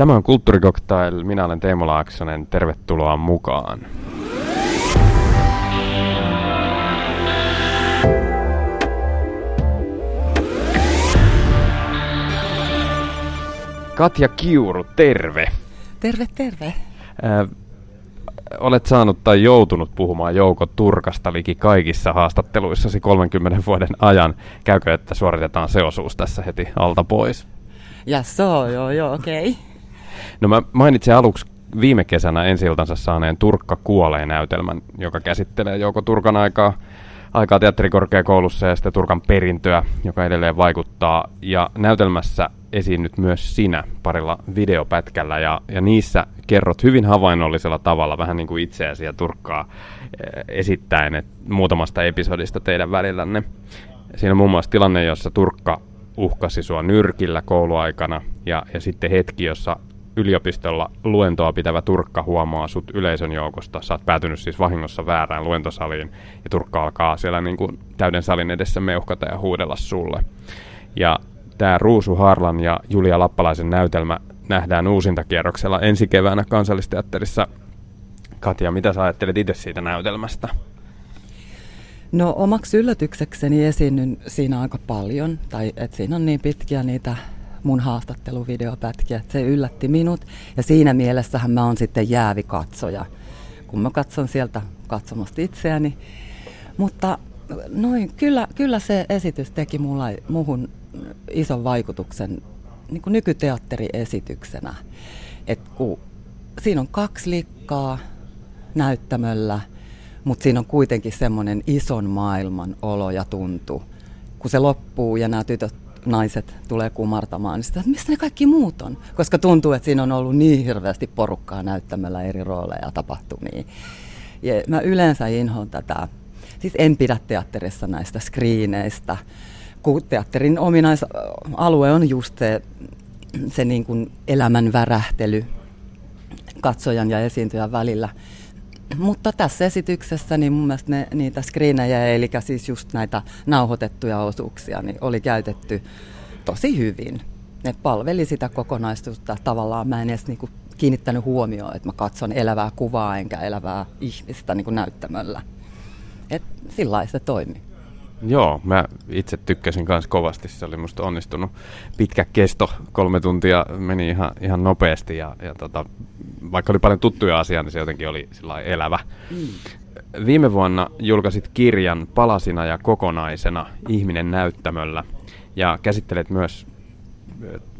Tämä on Kulttuurikoktail. Minä olen Teemu Laaksonen. Tervetuloa mukaan. Katja Kiuru, terve. Terve, terve. Äh, olet saanut tai joutunut puhumaan Jouko Turkasta liki kaikissa haastatteluissasi 30 vuoden ajan. Käykö, että suoritetaan se osuus tässä heti alta pois? Ja so, joo, joo, okei. Okay. No mä mainitsin aluksi viime kesänä ensi saaneen Turkka kuolee näytelmän, joka käsittelee Jouko Turkan aikaa, aikaa teatterikorkeakoulussa ja sitten Turkan perintöä, joka edelleen vaikuttaa. Ja näytelmässä esiinnyt myös sinä parilla videopätkällä ja, ja niissä kerrot hyvin havainnollisella tavalla vähän niin kuin itseäsi ja Turkkaa eh, esittäen että muutamasta episodista teidän välillänne. Siinä on muun muassa tilanne, jossa Turkka uhkasi sua nyrkillä kouluaikana ja, ja sitten hetki, jossa yliopistolla luentoa pitävä Turkka huomaa sut yleisön joukosta. Sä oot päätynyt siis vahingossa väärään luentosaliin ja Turkka alkaa siellä niin kuin täyden salin edessä meuhkata ja huudella sulle. Ja tämä Ruusu Harlan ja Julia Lappalaisen näytelmä nähdään uusintakierroksella ensi keväänä kansallisteatterissa. Katja, mitä sä ajattelet itse siitä näytelmästä? No omaksi yllätyksekseni esiinnyn siinä aika paljon, tai että siinä on niin pitkiä niitä mun haastatteluvideopätkiä, se yllätti minut. Ja siinä mielessähän mä oon sitten jäävi katsoja, kun mä katson sieltä katsomasta itseäni. Mutta noin, kyllä, kyllä se esitys teki mulla, muhun ison vaikutuksen niin kuin nykyteatteriesityksenä. Et kun siinä on kaksi likkaa näyttämöllä, mutta siinä on kuitenkin semmoinen ison maailman olo ja tuntu. Kun se loppuu ja nämä tytöt, naiset tulee kumartamaan, niin sitä, että mistä ne kaikki muut on? Koska tuntuu, että siinä on ollut niin hirveästi porukkaa näyttämällä eri rooleja tapahtumia. Ja mä yleensä inhoan tätä. Siis en pidä teatterissa näistä skriineistä, kun teatterin ominaisalue on just se, se niin kuin elämän värähtely katsojan ja esiintyjän välillä. Mutta tässä esityksessä niin mun mielestä ne, niitä screenejä, eli siis just näitä nauhoitettuja osuuksia, niin oli käytetty tosi hyvin. Ne palveli sitä kokonaisuutta. Tavallaan mä en edes niinku kiinnittänyt huomioon, että mä katson elävää kuvaa enkä elävää ihmistä niin kuin näyttämöllä. Et sillä se toimi. Joo, mä itse tykkäsin myös kovasti. Se oli musta onnistunut. Pitkä kesto, kolme tuntia meni ihan, ihan nopeasti ja, ja tota, vaikka oli paljon tuttuja asioita, niin se jotenkin oli elävä. Mm. Viime vuonna julkaisit kirjan Palasina ja kokonaisena ihminen näyttämöllä ja käsittelet myös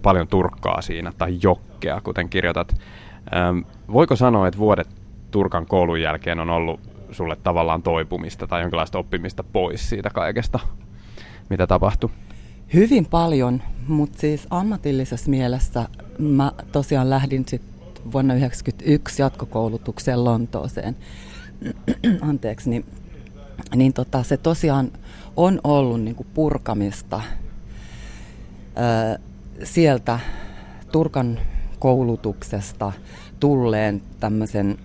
paljon turkkaa siinä, tai jokkea, kuten kirjoitat. Ähm, voiko sanoa, että vuodet Turkan koulun jälkeen on ollut sulle tavallaan toipumista tai jonkinlaista oppimista pois siitä kaikesta, mitä tapahtui? Hyvin paljon, mutta siis ammatillisessa mielessä mä tosiaan lähdin sit vuonna 1991 jatkokoulutukseen Lontooseen. Anteeksi, niin, niin tota, se tosiaan on ollut niinku purkamista ö, sieltä Turkan koulutuksesta tulleen tämmöisen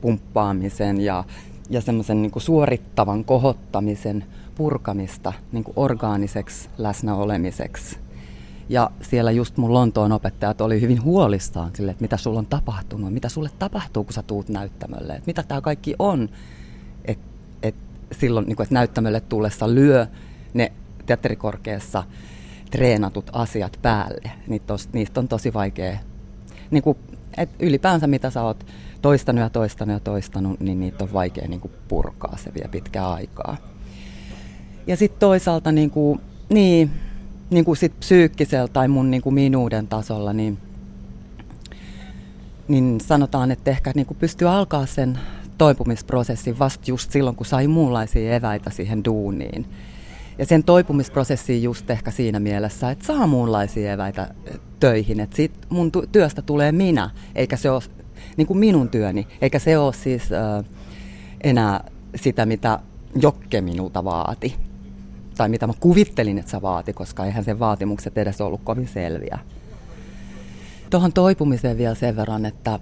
pumppaamisen ja ja semmoisen niin suorittavan kohottamisen purkamista niin kuin orgaaniseksi läsnäolemiseksi. Ja siellä just mun Lontoon opettajat oli hyvin huolissaan sille, että mitä sulla on tapahtunut, mitä sulle tapahtuu, kun sä tuut näyttämölle, että mitä tämä kaikki on. Että et silloin, niin kuin, että näyttämölle tullessa lyö ne teatterikorkeassa treenatut asiat päälle. Niitä on, niistä on tosi vaikea, niin kuin, että ylipäänsä mitä sä oot toistanut ja toistanut ja toistanut, niin niitä on vaikea niin kuin purkaa, se vie pitkää aikaa. Ja sitten toisaalta niin kuin, niin, niin kuin sit psyykkisellä tai mun niin kuin minuuden tasolla, niin, niin sanotaan, että ehkä niin kuin pystyy alkaa sen toipumisprosessin vasta just silloin, kun sai muunlaisia eväitä siihen duuniin. Ja sen toipumisprosessi just ehkä siinä mielessä, että saa muunlaisia eväitä töihin, että siitä mun työstä tulee minä, eikä se ole niin kuin minun työni, eikä se ole siis äh, enää sitä, mitä Jokke minulta vaati. Tai mitä mä kuvittelin, että se vaati, koska eihän sen vaatimukset edes ollut kovin selviä. Tuohon toipumiseen vielä sen verran, että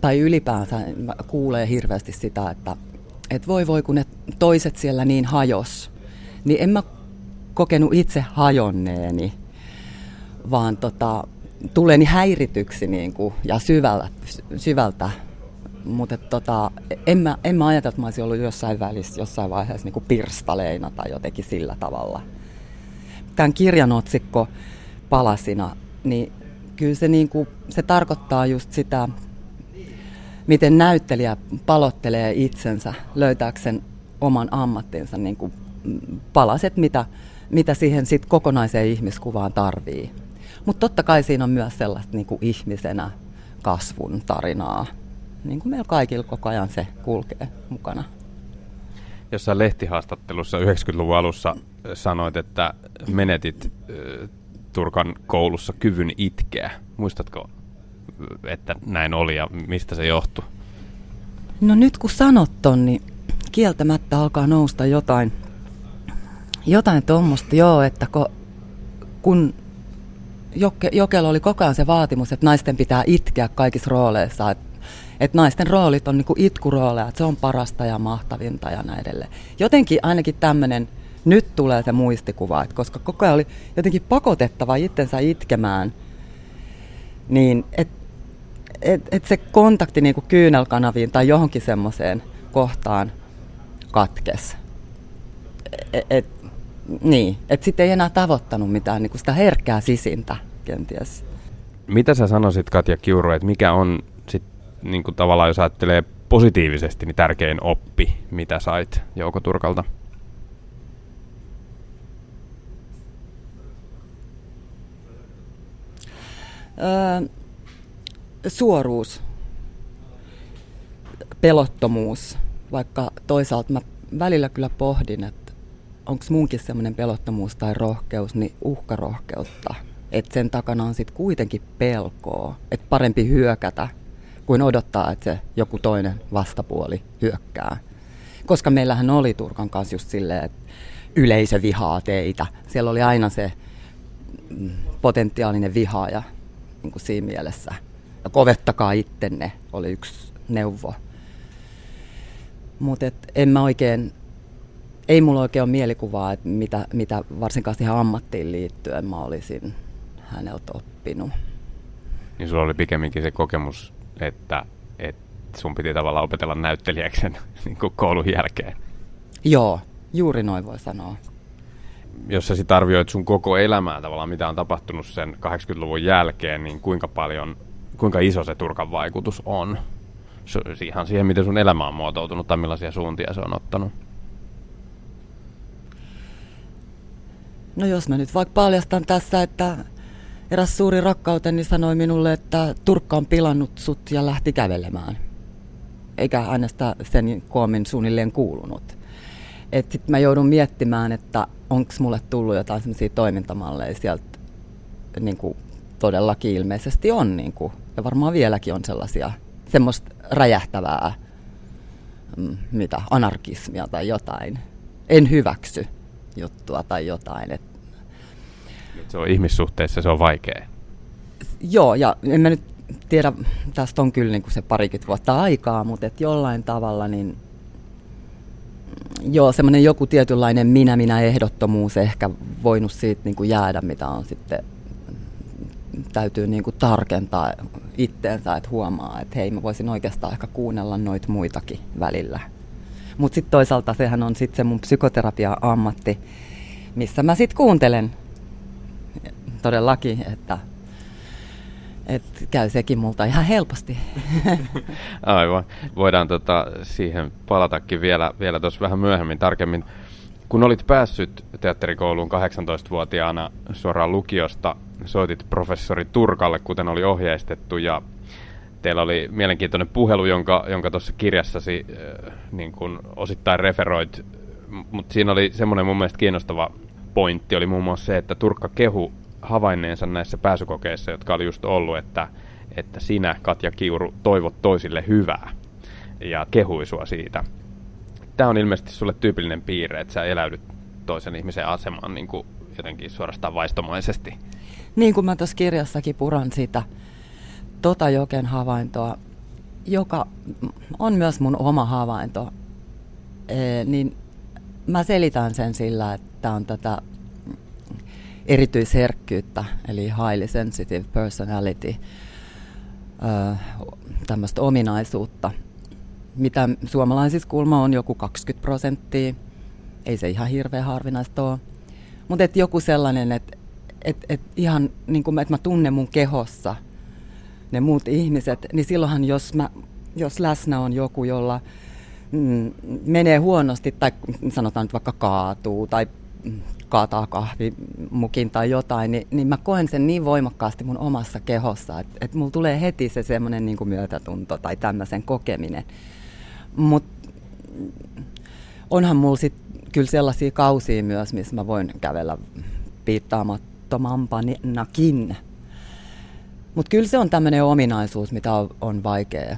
tai ylipäänsä kuulee hirveästi sitä, että, että voi voi kun ne toiset siellä niin hajos, niin en mä kokenut itse hajonneeni, vaan tota, tulleeni häirityksi niin kuin, ja syvältä, syvältä mutta tota, en, mä, en mä ajatella, että mä olisin ollut jossain välissä, jossain vaiheessa niin kuin pirstaleina tai jotenkin sillä tavalla. Tämän kirjan otsikko palasina, niin kyllä se, niin kuin, se tarkoittaa just sitä, miten näyttelijä palottelee itsensä löytääkseen oman ammattinsa niin kuin palaset, mitä, mitä siihen sit kokonaiseen ihmiskuvaan tarvii. Mutta totta kai siinä on myös sellaista niin kuin ihmisenä kasvun tarinaa, niin kuin meillä kaikilla koko ajan se kulkee mukana. Jossain lehtihaastattelussa 90-luvun alussa sanoit, että menetit Turkan koulussa kyvyn itkeä. Muistatko, että näin oli ja mistä se johtui? No nyt kun sanot ton, niin kieltämättä alkaa nousta jotain, jotain tuommoista, joo, että kun, kun Joke, Jokella oli koko ajan se vaatimus, että naisten pitää itkeä kaikissa rooleissa, että että naisten roolit on niinku itkurooleja, että se on parasta ja mahtavinta ja näin edelleen. Jotenkin ainakin tämmöinen, nyt tulee se muistikuva, että koska koko ajan oli jotenkin pakotettava itsensä itkemään, niin että et, et se kontakti niinku kyynelkanaviin tai johonkin semmoiseen kohtaan katkes. Et, et, niin, että sitten ei enää tavoittanut mitään niinku sitä herkkää sisintä kenties. Mitä sä sanoisit Katja Kiuru, että mikä on niin kuin tavallaan jos ajattelee positiivisesti, niin tärkein oppi, mitä sait Jouko Turkalta? Öö, suoruus, pelottomuus, vaikka toisaalta mä välillä kyllä pohdin, että onko munkin semmoinen pelottomuus tai rohkeus, niin uhkarohkeutta. Että sen takana on sitten kuitenkin pelkoa, että parempi hyökätä kuin odottaa, että se joku toinen vastapuoli hyökkää. Koska meillähän oli Turkan kanssa just silleen, että yleisö vihaa teitä. Siellä oli aina se mm, potentiaalinen vihaaja niin kuin siinä mielessä. Ja kovettakaa ittenne oli yksi neuvo. Mutta en mä oikein, ei mulla oikein ole mielikuvaa, että mitä, mitä varsinkaan siihen ammattiin liittyen mä olisin häneltä oppinut. Niin sulla oli pikemminkin se kokemus että, että sun piti tavallaan opetella näyttelijäksi sen niin koulun jälkeen. Joo, juuri noin voi sanoa. Jos sä sitten arvioit sun koko elämää tavallaan, mitä on tapahtunut sen 80-luvun jälkeen, niin kuinka paljon, kuinka iso se Turkan vaikutus on? Ihan siihen, miten sun elämä on muotoutunut tai millaisia suuntia se on ottanut. No jos mä nyt vaikka paljastan tässä, että eräs suuri rakkauteni sanoi minulle, että Turkka on pilannut sut ja lähti kävelemään. Eikä hänestä sen koomin suunnilleen kuulunut. Että sitten mä joudun miettimään, että onko mulle tullut jotain semmoisia toimintamalleja sieltä niin kuin todellakin ilmeisesti on. Niin kuin, ja varmaan vieläkin on sellaisia semmoista räjähtävää mm, mitä, anarkismia tai jotain. En hyväksy juttua tai jotain. Et se on ihmissuhteissa, se on vaikea. Joo, ja en mä nyt tiedä, tästä on kyllä niin kuin se parikymmentä vuotta aikaa, mutta et jollain tavalla niin joo, semmoinen joku tietynlainen minä-minä-ehdottomuus ehkä voinut siitä niin kuin jäädä, mitä on sitten täytyy niin kuin tarkentaa itteensä, että huomaa, että hei, mä voisin oikeastaan ehkä kuunnella noita muitakin välillä. Mutta sitten toisaalta sehän on sitten se mun psykoterapia-ammatti, missä mä sitten kuuntelen todellakin, että, että käy sekin multa ihan helposti. Aivan. Voidaan tota, siihen palatakin vielä, vielä tuossa vähän myöhemmin tarkemmin. Kun olit päässyt teatterikouluun 18-vuotiaana suoraan lukiosta, soitit professori Turkalle, kuten oli ohjeistettu, ja teillä oli mielenkiintoinen puhelu, jonka, jonka tuossa kirjassasi äh, niin kun osittain referoit, mutta siinä oli semmoinen mun mielestä kiinnostava pointti, oli muun muassa se, että Turkka kehu havainneensa näissä pääsykokeissa, jotka oli just ollut, että, että sinä, Katja Kiuru, toivot toisille hyvää ja kehui sua siitä. Tämä on ilmeisesti sulle tyypillinen piirre, että sä eläydyt toisen ihmisen asemaan niin kuin jotenkin suorastaan vaistomaisesti. Niin kuin mä tuossa kirjassakin puran sitä tota Joken havaintoa, joka on myös mun oma havainto, ee, niin mä selitän sen sillä, että on tätä erityisherkkyyttä, eli highly sensitive personality, tämmöistä ominaisuutta, mitä suomalaisissa kulma on joku 20 prosenttia, ei se ihan hirveän harvinaista ole, mutta joku sellainen, että et, et ihan niin kuin, että mä tunnen mun kehossa ne muut ihmiset, niin silloinhan jos, mä, jos läsnä on joku, jolla mm, menee huonosti tai sanotaan nyt vaikka kaatuu tai kaataa kahvimukin tai jotain, niin, niin mä koen sen niin voimakkaasti mun omassa kehossa, että et mulla tulee heti se semmoinen niin myötätunto tai tämmöisen kokeminen. Mutta onhan mulla sitten kyllä sellaisia kausia myös, missä mä voin kävellä piittaamattomampanakin. Mutta kyllä se on tämmöinen ominaisuus, mitä on, on vaikea,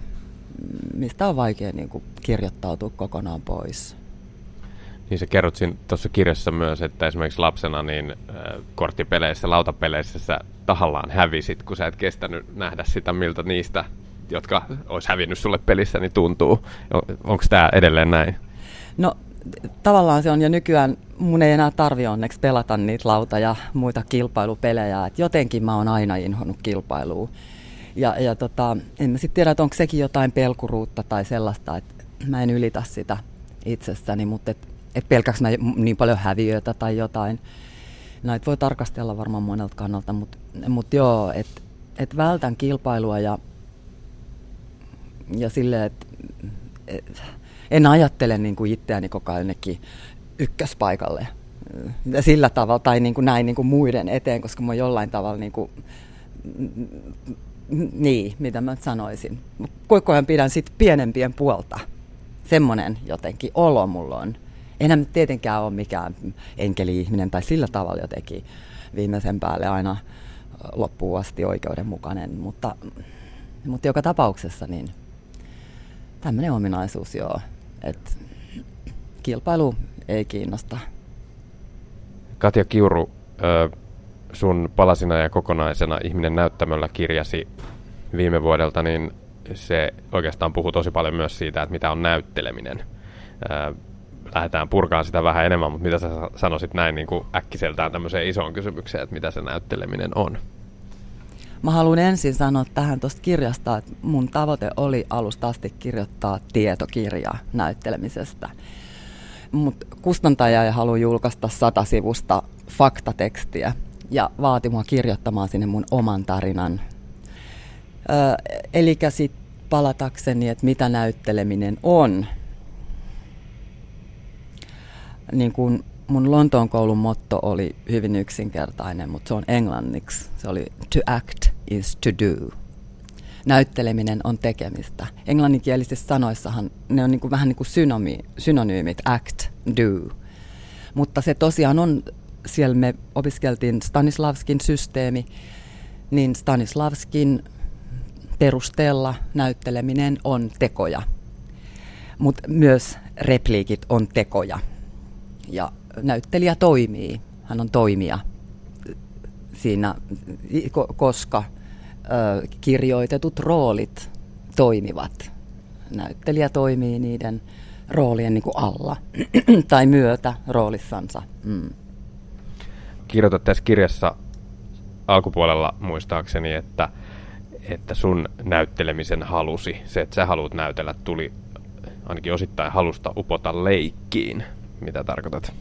mistä on vaikea niin kuin kirjoittautua kokonaan pois. Niin sä kerrot tuossa kirjassa myös, että esimerkiksi lapsena niin äh, korttipeleissä, lautapeleissä sä tahallaan hävisit, kun sä et kestänyt nähdä sitä, miltä niistä, jotka olisi hävinnyt sulle pelissä, niin tuntuu. Onko tämä edelleen näin? No tavallaan se on jo nykyään, mun ei enää tarvi onneksi pelata niitä lauta- ja muita kilpailupelejä, että jotenkin mä oon aina inhonnut kilpailua. Ja, ja tota, en mä sitten tiedä, että onko sekin jotain pelkuruutta tai sellaista, että mä en ylitä sitä itsessäni, mutta et, et pelkäks mä niin paljon häviöitä tai jotain. Näitä voi tarkastella varmaan monelta kannalta, mutta mut joo, että et vältän kilpailua ja, ja silleen, että et, en ajattele niin kuin itseäni koko ajan ykköspaikalle sillä tavalla tai niin kuin näin niin kuin muiden eteen, koska mä jollain tavalla niin kuin, niin, mitä mä sanoisin. Koko ajan pidän sitten pienempien puolta. Semmoinen jotenkin olo mulla on. Enhän tietenkään ole mikään enkeli-ihminen tai sillä tavalla jotenkin viimeisen päälle aina loppuun asti oikeudenmukainen, mutta, mutta joka tapauksessa niin tämmöinen ominaisuus joo että kilpailu ei kiinnosta. Katja Kiuru, sun palasina ja kokonaisena ihminen näyttämöllä kirjasi viime vuodelta, niin se oikeastaan puhuu tosi paljon myös siitä, että mitä on näytteleminen. Lähdetään purkaan sitä vähän enemmän, mutta mitä sä sanoisit näin niin kuin äkkiseltään tämmöiseen isoon kysymykseen, että mitä se näytteleminen on? Mä haluan ensin sanoa tähän tuosta kirjasta, että mun tavoite oli alusta asti kirjoittaa tietokirjaa näyttelemisestä. Mutta kustantaja ei halua julkaista sata sivusta faktatekstiä ja vaati mua kirjoittamaan sinne mun oman tarinan. Öö, eli sitten palatakseni, että mitä näytteleminen on. Niin kun mun Lontoon koulun motto oli hyvin yksinkertainen, mutta se on englanniksi. Se oli to act is to do. Näytteleminen on tekemistä. Englanninkielisissä sanoissahan ne on niin kuin vähän niin kuin synomi, synonyymit, act, do. Mutta se tosiaan on, siellä me opiskeltiin Stanislavskin systeemi, niin Stanislavskin perusteella näytteleminen on tekoja. Mutta myös repliikit on tekoja. Ja näyttelijä toimii, hän on toimija siinä, koska ö, kirjoitetut roolit toimivat. Näyttelijä toimii niiden roolien niin kuin alla tai myötä roolissansa. Mm. Kirjoitat tässä kirjassa alkupuolella muistaakseni, että, että sun näyttelemisen halusi, se, että sä haluat näytellä, tuli ainakin osittain halusta upota leikkiin. Mitä tarkoitat?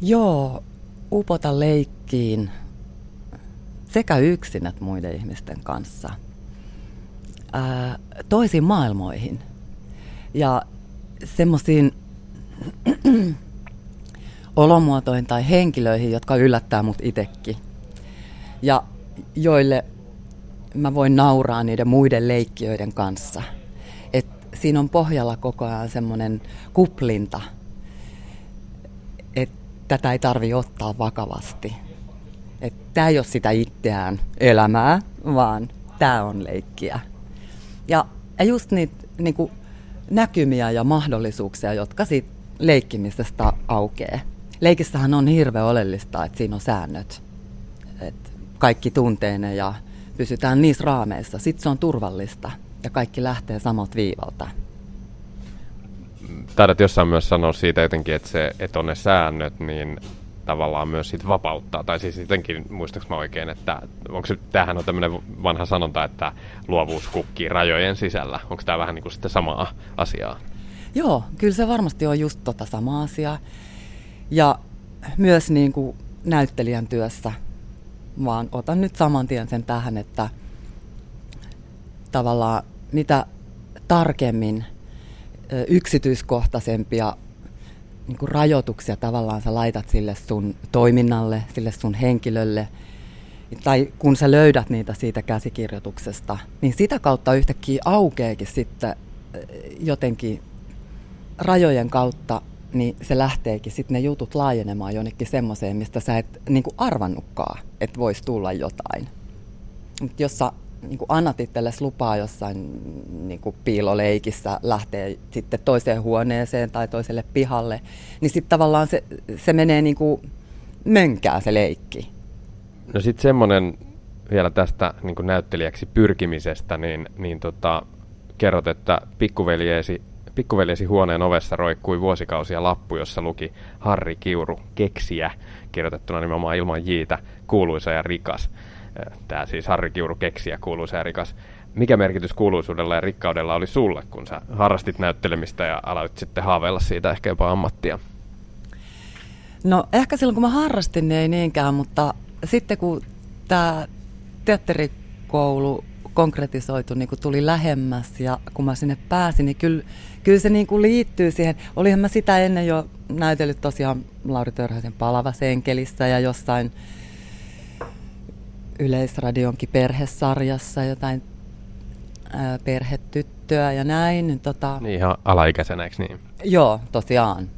Joo, upota leikkiin sekä yksin että muiden ihmisten kanssa ää, toisiin maailmoihin ja semmoisiin olomuotoihin tai henkilöihin, jotka yllättää mut itekin ja joille mä voin nauraa niiden muiden leikkiöiden kanssa. Et siinä on pohjalla koko ajan semmoinen kuplinta – tätä ei tarvi ottaa vakavasti. Tämä ei ole sitä itseään elämää, vaan tämä on leikkiä. Ja, ja just niitä niin näkymiä ja mahdollisuuksia, jotka siitä leikkimisestä aukeaa. Leikissähän on hirveän oleellista, että siinä on säännöt. Että kaikki tuntee ne ja pysytään niissä raameissa. Sitten se on turvallista ja kaikki lähtee samalta viivalta taidat jossain myös sanoa siitä jotenkin, että, se, että on ne säännöt, niin tavallaan myös sit vapauttaa. Tai siis jotenkin, muistaaks mä oikein, että onko se, tämähän on tämmöinen vanha sanonta, että luovuus kukkii rajojen sisällä. Onko tämä vähän niin kuin sitten samaa asiaa? Joo, kyllä se varmasti on just tota samaa asiaa. Ja myös niin kuin näyttelijän työssä, vaan otan nyt saman tien sen tähän, että tavallaan mitä tarkemmin yksityiskohtaisempia niin kuin rajoituksia tavallaan sä laitat sille sun toiminnalle, sille sun henkilölle, tai kun sä löydät niitä siitä käsikirjoituksesta, niin sitä kautta yhtäkkiä aukeekin sitten jotenkin rajojen kautta, niin se lähteekin sitten ne jutut laajenemaan jonnekin semmoiseen, mistä sä et niin kuin arvannutkaan, että voisi tulla jotain. Mutta jos sä niin kuin annat itsellesi lupaa jossain niin kuin piiloleikissä lähteä sitten toiseen huoneeseen tai toiselle pihalle, niin sitten tavallaan se, se menee niin kuin mönkää se leikki. No sitten semmoinen vielä tästä niin kuin näyttelijäksi pyrkimisestä, niin, niin tota, kerrot, että pikkuveljeesi, pikkuveljeesi huoneen ovessa roikkui vuosikausia lappu, jossa luki Harri Kiuru, keksiä, kirjoitettuna nimenomaan ilman jiitä, kuuluisa ja rikas tämä siis Harri Kiuru keksiä kuuluisa ja rikas. Mikä merkitys kuuluisuudella ja rikkaudella oli sulle, kun sä harrastit näyttelemistä ja aloit sitten haaveilla siitä ehkä jopa ammattia? No ehkä silloin kun mä harrastin, niin ei niinkään, mutta sitten kun tämä teatterikoulu konkretisoitu, niin kun tuli lähemmäs ja kun mä sinne pääsin, niin kyllä, kyllä se niin kuin liittyy siihen. Olihan mä sitä ennen jo näytellyt tosiaan Lauri Törhäsen Palavassa enkelissä ja jossain Yleisradionkin perhesarjassa jotain ää, perhetyttöä ja näin. Niin tota, niin ihan alaikäisenä, eikö niin? Joo, tosiaan.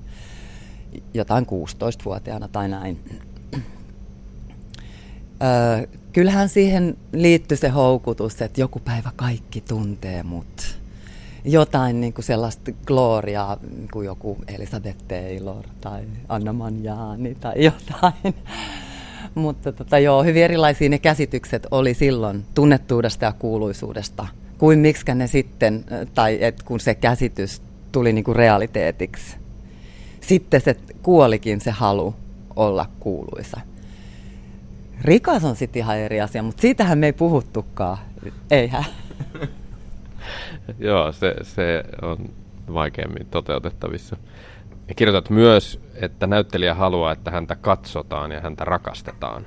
Jotain 16-vuotiaana tai näin. Öö, kyllähän siihen liittyy se houkutus, että joku päivä kaikki tuntee mut. Jotain niin kuin sellaista gloriaa, niin kuin joku Elisabeth Taylor tai Anna Manjani tai jotain. Mutta tota, joo, hyvin erilaisia ne käsitykset oli silloin tunnettuudesta ja kuuluisuudesta, kuin miksi ne sitten, tai et kun se käsitys tuli niinku realiteetiksi. Sitten se kuolikin se halu olla kuuluisa. Rikas on sitten ihan eri asia, mutta siitähän me ei puhuttukaan. Eihän. Joo, se, se on vaikeammin toteutettavissa. Kirjoitat myös, että näyttelijä haluaa, että häntä katsotaan ja häntä rakastetaan.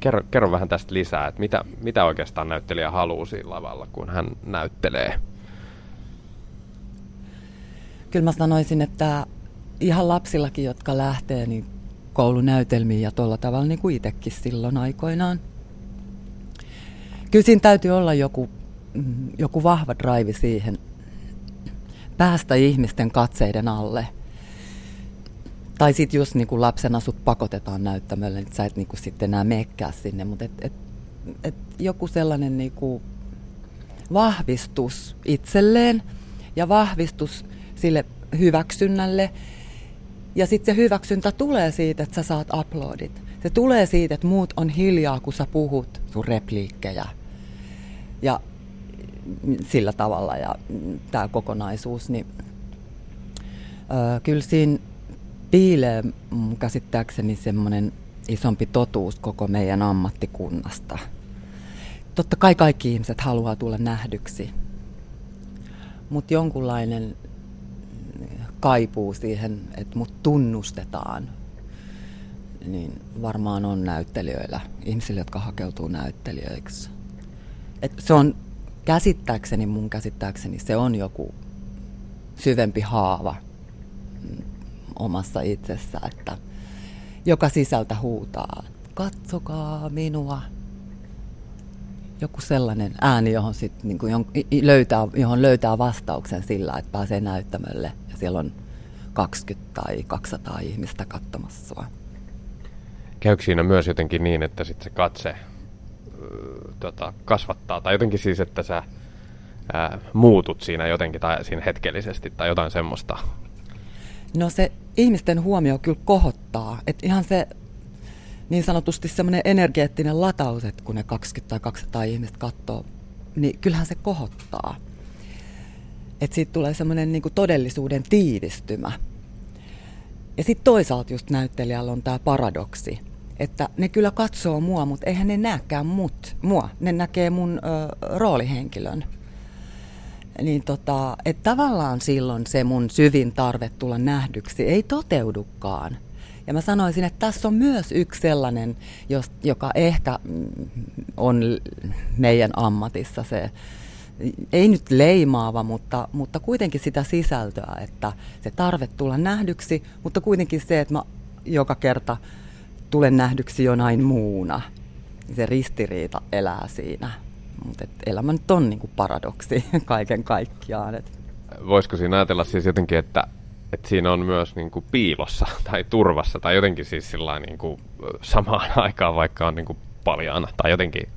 Kerro, kerro vähän tästä lisää, että mitä, mitä oikeastaan näyttelijä haluaa siinä lavalla, kun hän näyttelee? Kyllä mä sanoisin, että ihan lapsillakin, jotka lähtee niin koulunäytelmiin ja tuolla tavalla niin kuin itsekin silloin aikoinaan. Kyllä siinä täytyy olla joku, mm, joku vahva drive siihen, päästä ihmisten katseiden alle – tai sitten just niin kuin lapsena sut pakotetaan näyttämölle, niin sä et niin kuin sitten enää mekkää sinne, mutta et, et, et joku sellainen niin vahvistus itselleen ja vahvistus sille hyväksynnälle. Ja sitten se hyväksyntä tulee siitä, että sä saat uploadit. Se tulee siitä, että muut on hiljaa, kun sä puhut sun repliikkejä. Ja sillä tavalla ja tämä kokonaisuus, niin öö, kyllä siinä piilee käsittääkseni semmoinen isompi totuus koko meidän ammattikunnasta. Totta kai kaikki ihmiset haluaa tulla nähdyksi, mutta jonkunlainen kaipuu siihen, että mut tunnustetaan, niin varmaan on näyttelijöillä, ihmisillä, jotka hakeutuu näyttelijöiksi. Et se on käsittääkseni, mun käsittääkseni, se on joku syvempi haava omassa itsessä, että joka sisältä huutaa, katsokaa minua. Joku sellainen ääni, johon, sit, niin kuin, löytää, johon löytää vastauksen sillä, että pääsee näyttämölle ja siellä on 20 tai 200 ihmistä katsomassa. Käykö siinä myös jotenkin niin, että sit se katse tota, kasvattaa, tai jotenkin siis, että sä ää, muutut siinä jotenkin tai siinä hetkellisesti tai jotain semmoista No se ihmisten huomio kyllä kohottaa. Että ihan se niin sanotusti semmoinen energeettinen lataus, että kun ne 20 tai 200 ihmistä katsoo, niin kyllähän se kohottaa. Että siitä tulee semmoinen niin todellisuuden tiivistymä. Ja sitten toisaalta just näyttelijällä on tämä paradoksi, että ne kyllä katsoo mua, mutta eihän ne näkään mut, mua. Ne näkee mun ö, roolihenkilön. Niin tota, että tavallaan silloin se mun syvin tarve tulla nähdyksi ei toteudukaan. Ja mä sanoisin, että tässä on myös yksi sellainen, joka ehkä mm, on meidän ammatissa se, ei nyt leimaava, mutta, mutta kuitenkin sitä sisältöä, että se tarve tulla nähdyksi, mutta kuitenkin se, että mä joka kerta tulen nähdyksi jonain muuna. Se ristiriita elää siinä. Mutta elämä nyt on niinku paradoksi kaiken kaikkiaan. Et. Voisiko siinä ajatella siis jotenkin, että, että siinä on myös niinku piilossa tai turvassa tai jotenkin siis sillä niinku samaan aikaan, vaikka on niinku paljaana tai jotenkin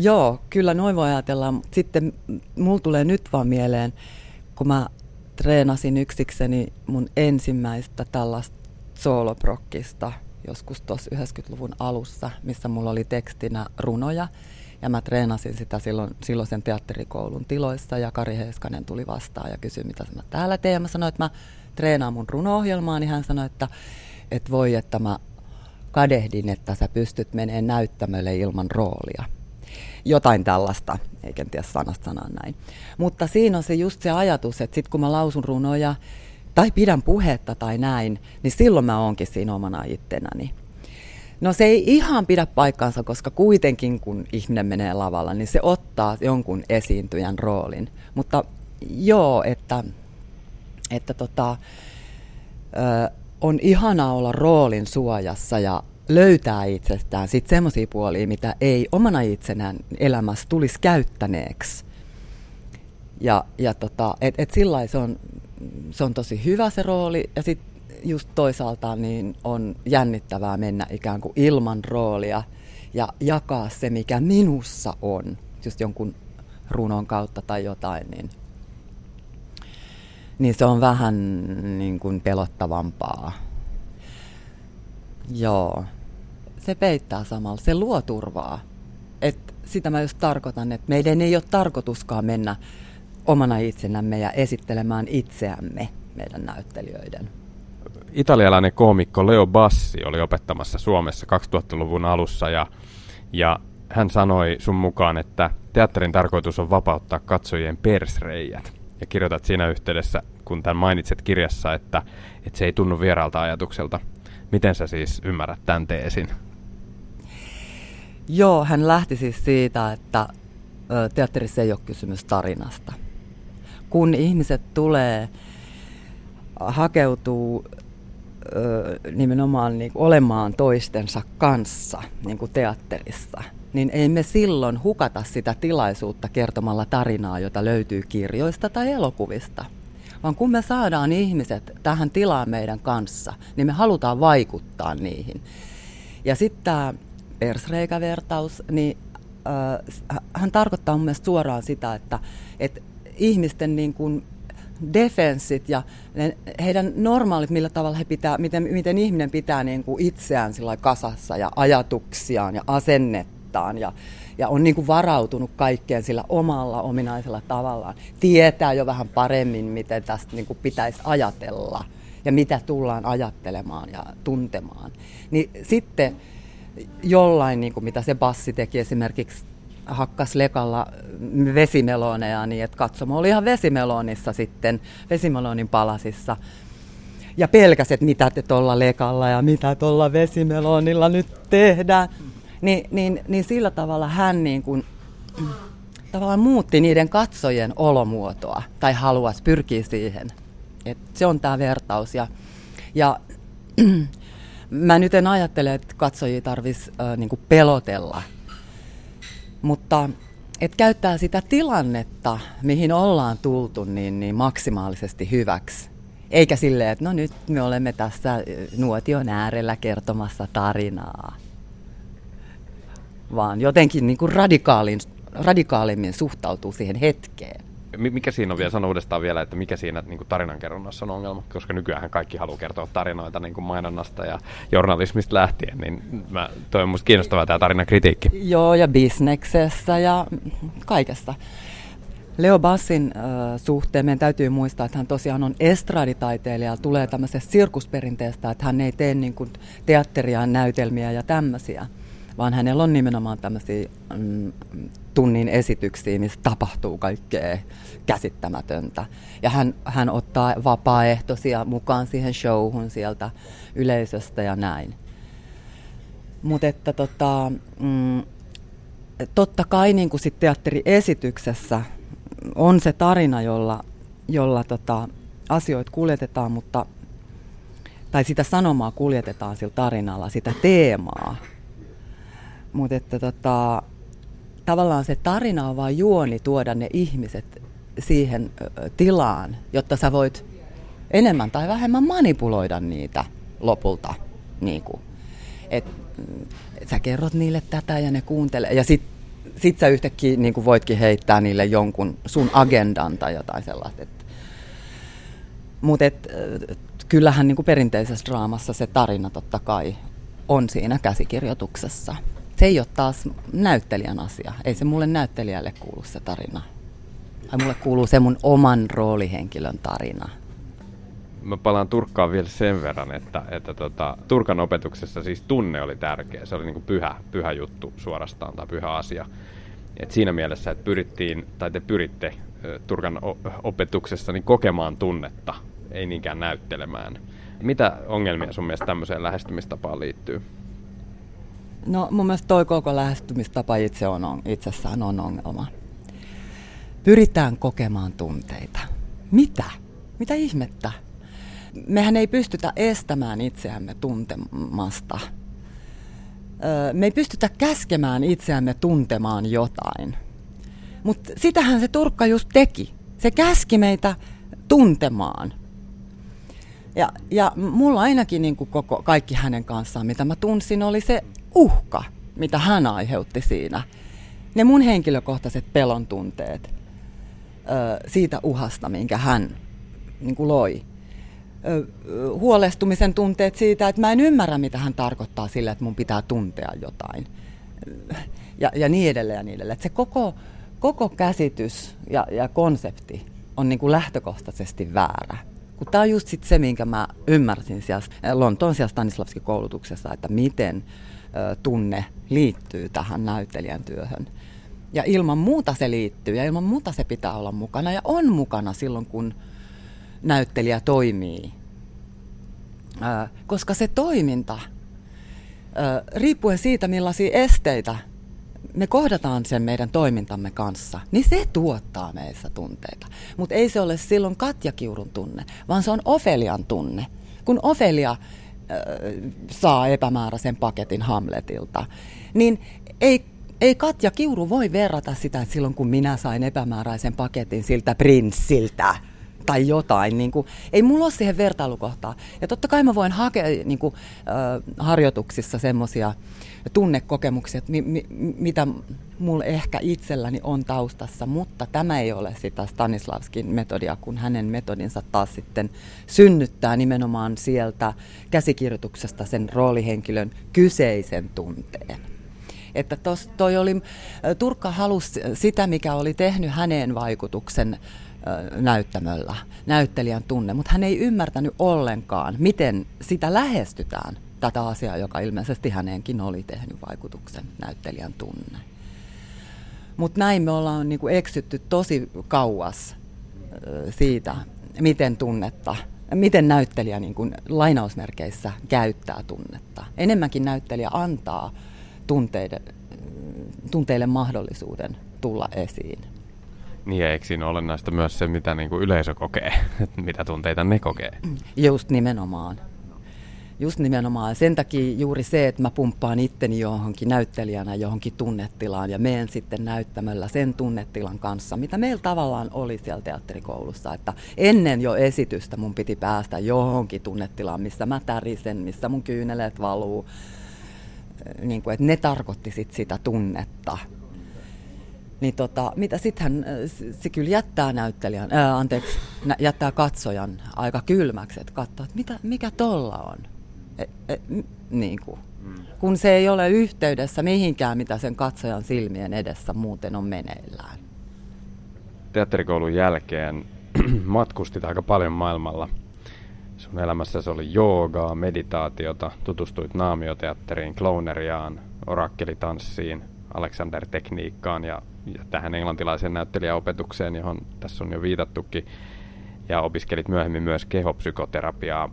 Joo, kyllä noin voi ajatella. Sitten mulla tulee nyt vaan mieleen, kun mä treenasin yksikseni mun ensimmäistä tällaista sooloprokkista joskus tuossa 90-luvun alussa, missä mulla oli tekstinä runoja. Ja mä treenasin sitä silloin, silloisen teatterikoulun tiloissa ja Kari Heiskanen tuli vastaan ja kysyi, mitä mä täällä teen. Ja mä sanoin, että mä treenaan mun runo-ohjelmaa, niin hän sanoi, että, että voi, että mä kadehdin, että sä pystyt menemään näyttämölle ilman roolia jotain tällaista, eikä tiedä sanasta sanaa näin. Mutta siinä on se just se ajatus, että sitten kun mä lausun runoja tai pidän puhetta tai näin, niin silloin mä oonkin siinä omana ittenäni. No se ei ihan pidä paikkaansa, koska kuitenkin kun ihminen menee lavalla, niin se ottaa jonkun esiintyjän roolin. Mutta joo, että, että tota, ö, on ihana olla roolin suojassa ja löytää itsestään sitten semmoisia puolia, mitä ei omana itsenään elämässä tulisi käyttäneeksi. Ja, ja tota, et, et sillä se on, se on tosi hyvä se rooli ja sitten just toisaalta niin on jännittävää mennä ikään kuin ilman roolia ja jakaa se, mikä minussa on, just jonkun runon kautta tai jotain, niin, niin se on vähän niin kuin pelottavampaa. Joo se peittää samalla, se luo turvaa. Et sitä mä just tarkoitan, että meidän ei ole tarkoituskaan mennä omana itsenämme ja esittelemään itseämme meidän näyttelijöiden. Italialainen koomikko Leo Bassi oli opettamassa Suomessa 2000-luvun alussa ja, ja hän sanoi sun mukaan, että teatterin tarkoitus on vapauttaa katsojien persreijät. Ja kirjoitat siinä yhteydessä, kun tämän mainitset kirjassa, että, että se ei tunnu vieraalta ajatukselta. Miten sä siis ymmärrät tämän teesin? Joo, hän lähti siis siitä, että teatterissa ei ole kysymys tarinasta. Kun ihmiset tulee, hakeutuu nimenomaan niin kuin olemaan toistensa kanssa niin kuin teatterissa, niin ei me silloin hukata sitä tilaisuutta kertomalla tarinaa, jota löytyy kirjoista tai elokuvista. Vaan kun me saadaan ihmiset tähän tilaan meidän kanssa, niin me halutaan vaikuttaa niihin. Ja sitten tämä persreikävertaus, niin äh, hän tarkoittaa mun mielestä suoraan sitä, että, että ihmisten niin kuin defenssit ja ne, heidän normaalit, millä tavalla he pitää, miten, miten ihminen pitää niin kuin itseään sillä kasassa ja ajatuksiaan ja asennettaan ja, ja on niin kuin varautunut kaikkeen sillä omalla ominaisella tavallaan. Tietää jo vähän paremmin, miten tästä niin kuin pitäisi ajatella ja mitä tullaan ajattelemaan ja tuntemaan. Niin sitten jollain, niin kuin mitä se bassi teki esimerkiksi hakkas lekalla vesimeloneja niin, että katsomo oli ihan vesimelonissa sitten, vesimelonin palasissa. Ja pelkäs, että mitä te tuolla lekalla ja mitä tuolla vesimelonilla nyt tehdään. Ni, niin, niin sillä tavalla hän niin kuin, tavallaan muutti niiden katsojien olomuotoa tai haluaisi pyrkiä siihen. Et se on tämä vertaus. Ja, ja Mä nyt en ajattele, että katsojia tarvitsisi äh, niinku pelotella, mutta et käyttää sitä tilannetta, mihin ollaan tultu, niin, niin maksimaalisesti hyväksi. Eikä silleen, että no nyt me olemme tässä nuotion äärellä kertomassa tarinaa. Vaan jotenkin niin kuin radikaalin, radikaalimmin suhtautuu siihen hetkeen mikä siinä on vielä, sano uudestaan vielä, että mikä siinä niin tarinankerronnassa on ongelma, koska nykyään kaikki haluaa kertoa tarinoita niin kuin mainonnasta ja journalismista lähtien, niin mä, toi on musta kiinnostavaa tämä tarinan kritiikki. Joo, ja bisneksessä ja kaikessa. Leo Bassin äh, suhteen meidän täytyy muistaa, että hän tosiaan on estraditaiteilija, tulee tämmöisestä sirkusperinteestä, että hän ei tee niin kuin teatteria, näytelmiä ja tämmöisiä, vaan hänellä on nimenomaan tämmöisiä mm, tunnin esityksiä, missä tapahtuu kaikkea käsittämätöntä. Ja hän, hän ottaa vapaaehtoisia mukaan siihen showhun sieltä yleisöstä ja näin. Mutta että tota, mm, totta kai niin kuin sit teatteriesityksessä on se tarina, jolla, jolla tota, asioita kuljetetaan, mutta tai sitä sanomaa kuljetetaan sillä tarinalla, sitä teemaa. Mutta että tota, tavallaan se tarina on vain juoni tuoda ne ihmiset siihen tilaan, jotta sä voit enemmän tai vähemmän manipuloida niitä lopulta. Niin kuin. Et, et sä kerrot niille tätä ja ne kuuntelee. Ja sit, sit sä yhtäkkiä niin kuin voitkin heittää niille jonkun sun agendan tai jotain sellaista. Mutta kyllähän niin kuin perinteisessä draamassa se tarina totta kai on siinä käsikirjoituksessa. Se ei ole taas näyttelijän asia. Ei se mulle näyttelijälle kuulu se tarina. Tai mulle kuuluu se mun oman roolihenkilön tarina mä palaan Turkkaan vielä sen verran, että, että tota, Turkan opetuksessa siis tunne oli tärkeä. Se oli niin kuin pyhä, pyhä juttu suorastaan tai pyhä asia. Et siinä mielessä, että pyrittiin, tai te pyritte Turkan opetuksessa niin kokemaan tunnetta, ei niinkään näyttelemään. Mitä ongelmia sun mielestä tämmöiseen lähestymistapaan liittyy? No mun mielestä toi koko lähestymistapa itse on, itsessään on ongelma. Pyritään kokemaan tunteita. Mitä? Mitä ihmettä? mehän ei pystytä estämään itseämme tuntemasta. Me ei pystytä käskemään itseämme tuntemaan jotain. Mutta sitähän se Turkka just teki. Se käski meitä tuntemaan. Ja, ja mulla ainakin niin koko, kaikki hänen kanssaan, mitä mä tunsin, oli se uhka, mitä hän aiheutti siinä. Ne mun henkilökohtaiset pelon tunteet siitä uhasta, minkä hän niin kuin loi huolestumisen tunteet siitä, että mä en ymmärrä, mitä hän tarkoittaa sillä, että mun pitää tuntea jotain. Ja, ja niin edelleen ja niin edelleen. Että se koko, koko käsitys ja, ja konsepti on niin kuin lähtökohtaisesti väärä. Kun tämä on just sit se, minkä mä ymmärsin siellä Lontoon siellä Stanislavskin koulutuksessa, että miten tunne liittyy tähän näyttelijän työhön. Ja ilman muuta se liittyy ja ilman muuta se pitää olla mukana ja on mukana silloin, kun näyttelijä toimii. koska se toiminta, riippuen siitä millaisia esteitä me kohdataan sen meidän toimintamme kanssa, niin se tuottaa meissä tunteita. Mutta ei se ole silloin Katja Kiurun tunne, vaan se on Ofelian tunne. Kun Ofelia saa epämääräisen paketin Hamletilta, niin ei, ei Katja Kiuru voi verrata sitä, että silloin kun minä sain epämääräisen paketin siltä prinssiltä, tai jotain. Niin kuin, ei mulla ole siihen vertailukohtaa. Ja totta kai mä voin hakea niin kuin, äh, harjoituksissa semmoisia tunnekokemuksia, mi, mi, mitä mulla ehkä itselläni on taustassa, mutta tämä ei ole sitä Stanislavskin metodia, kun hänen metodinsa taas sitten synnyttää nimenomaan sieltä käsikirjoituksesta sen roolihenkilön kyseisen tunteen. Että tos, toi oli, Turkka halusi sitä, mikä oli tehnyt häneen vaikutuksen näyttämöllä, näyttelijän tunne, mutta hän ei ymmärtänyt ollenkaan, miten sitä lähestytään, tätä asiaa, joka ilmeisesti häneenkin oli tehnyt vaikutuksen, näyttelijän tunne. Mutta näin me ollaan niinku eksytty tosi kauas siitä, miten tunnetta, miten näyttelijä niin kuin lainausmerkeissä käyttää tunnetta. Enemmänkin näyttelijä antaa tunteiden, tunteille mahdollisuuden tulla esiin. Niin, eikö siinä olennaista myös se, mitä niin kuin yleisö kokee, mitä tunteita ne kokee? Just nimenomaan. Just nimenomaan. Sen takia juuri se, että mä pumppaan itteni johonkin näyttelijänä johonkin tunnetilaan ja menen sitten näyttämällä sen tunnetilan kanssa, mitä meillä tavallaan oli siellä teatterikoulussa. Että ennen jo esitystä mun piti päästä johonkin tunnetilaan, missä mä tärisen, missä mun kyyneleet valuu. Niin kuin, että ne tarkoitti sit sitä tunnetta niin tota, mitä sitten se kyllä jättää näyttelijän, ää, anteeksi, jättää katsojan aika kylmäksi, että katsoo, että mitä, mikä tolla on. E, e, niin kuin. Kun se ei ole yhteydessä mihinkään, mitä sen katsojan silmien edessä muuten on meneillään. teatterikoulun jälkeen matkustit aika paljon maailmalla. Sun elämässä se oli joogaa, meditaatiota, tutustuit naamioteatteriin, klouneriaan, orakkelitanssiin, Alexander-tekniikkaan ja, ja tähän englantilaiseen näyttelijäopetukseen, johon tässä on jo viitattukin. Ja opiskelit myöhemmin myös kehopsykoterapiaa.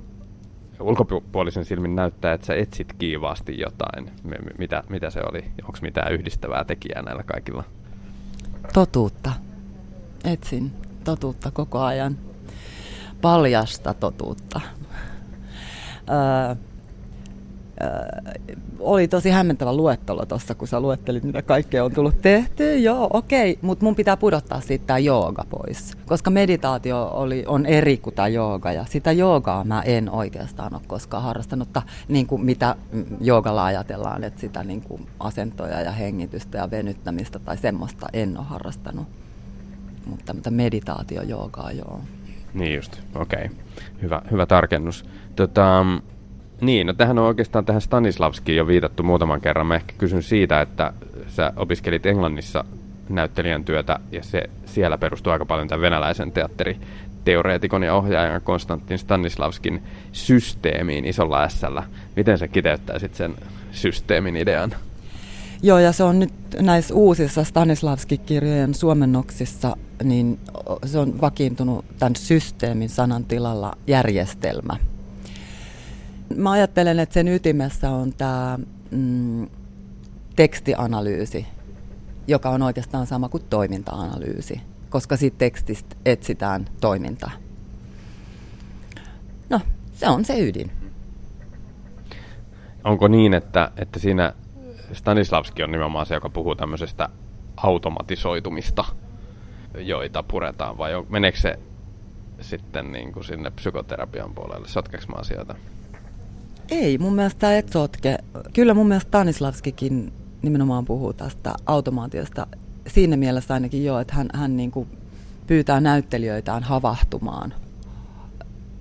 Ulkopuolisen silmin näyttää, että sä etsit kiivaasti jotain. Mitä, mitä se oli? Onko mitään yhdistävää tekijää näillä kaikilla? Totuutta. Etsin totuutta koko ajan. Paljasta totuutta. Öö, oli tosi hämmentävä luettelo tuossa, kun sä luettelit, mitä kaikkea on tullut tehty. Joo, okei, okay. mutta mun pitää pudottaa siitä tämä jooga pois. Koska meditaatio oli, on eri kuin tämä jooga, ja sitä joogaa mä en oikeastaan ole koskaan harrastanut, niin kuin mitä joogalla ajatellaan, että sitä niin kuin asentoja ja hengitystä ja venyttämistä tai semmoista en ole harrastanut. Mutta, mutta meditaatio joogaa joo. Niin just, okei. Okay. Hyvä, hyvä tarkennus. Tota, niin, no tähän on oikeastaan tähän Stanislavskiin jo viitattu muutaman kerran. Mä ehkä kysyn siitä, että sä opiskelit Englannissa näyttelijän työtä ja se siellä perustuu aika paljon tämän venäläisen teatteriteoreetikon ja ohjaajan Konstantin Stanislavskin systeemiin isolla s Miten sä kiteyttäisit sen systeemin idean? Joo, ja se on nyt näissä uusissa Stanislavski-kirjojen suomennoksissa, niin se on vakiintunut tämän systeemin sanan tilalla järjestelmä – Mä ajattelen, että sen ytimessä on tämä mm, tekstianalyysi, joka on oikeastaan sama kuin toiminta-analyysi, koska siitä tekstistä etsitään toiminta. No, se on se ydin. Onko niin, että, että siinä Stanislavski on nimenomaan se, joka puhuu tämmöisestä automatisoitumista, joita puretaan, vai on, meneekö se sitten niin kuin sinne psykoterapian puolelle? Sotkeeko mä asioita? Ei, mun mielestä et sotke. Kyllä mun mielestä Stanislavskikin nimenomaan puhuu tästä automaatiosta. Siinä mielessä ainakin joo, että hän, hän niin kuin pyytää näyttelijöitään havahtumaan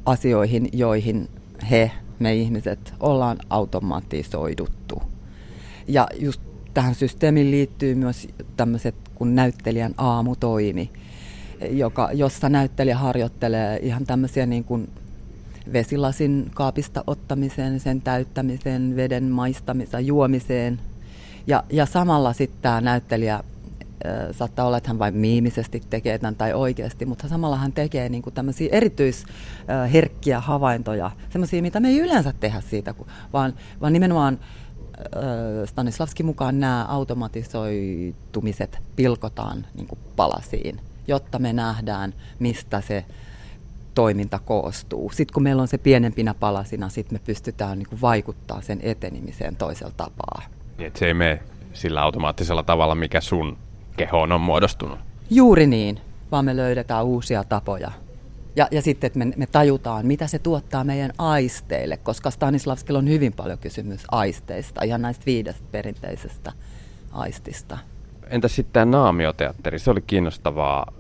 asioihin, joihin he, me ihmiset, ollaan automatisoiduttu. Ja just tähän systeemiin liittyy myös tämmöiset kuin näyttelijän aamutoimi, joka, jossa näyttelijä harjoittelee ihan tämmöisiä niin kuin vesilasin kaapista ottamiseen, sen täyttämiseen, veden maistamiseen, juomiseen. Ja, ja samalla sitten tämä näyttelijä saattaa olla, että hän vain miimisesti tekee tämän tai oikeasti, mutta samalla hän tekee niin kuin tämmöisiä erityisherkkiä havaintoja, semmoisia, mitä me ei yleensä tehdä siitä, vaan, vaan nimenomaan Stanislavski mukaan nämä automatisoitumiset pilkotaan niin kuin palasiin, jotta me nähdään, mistä se toiminta koostuu. Sitten kun meillä on se pienempinä palasina, sitten me pystytään niin vaikuttaa sen etenemiseen toisella tapaa. Niin, että se ei mene sillä automaattisella tavalla, mikä sun kehoon on muodostunut. Juuri niin, vaan me löydetään uusia tapoja. Ja, ja sitten, että me, me tajutaan, mitä se tuottaa meidän aisteille, koska Stanislavskilla on hyvin paljon kysymys aisteista, ihan näistä viidestä perinteisestä aistista. Entä sitten tämä naamioteatteri? Se oli kiinnostavaa.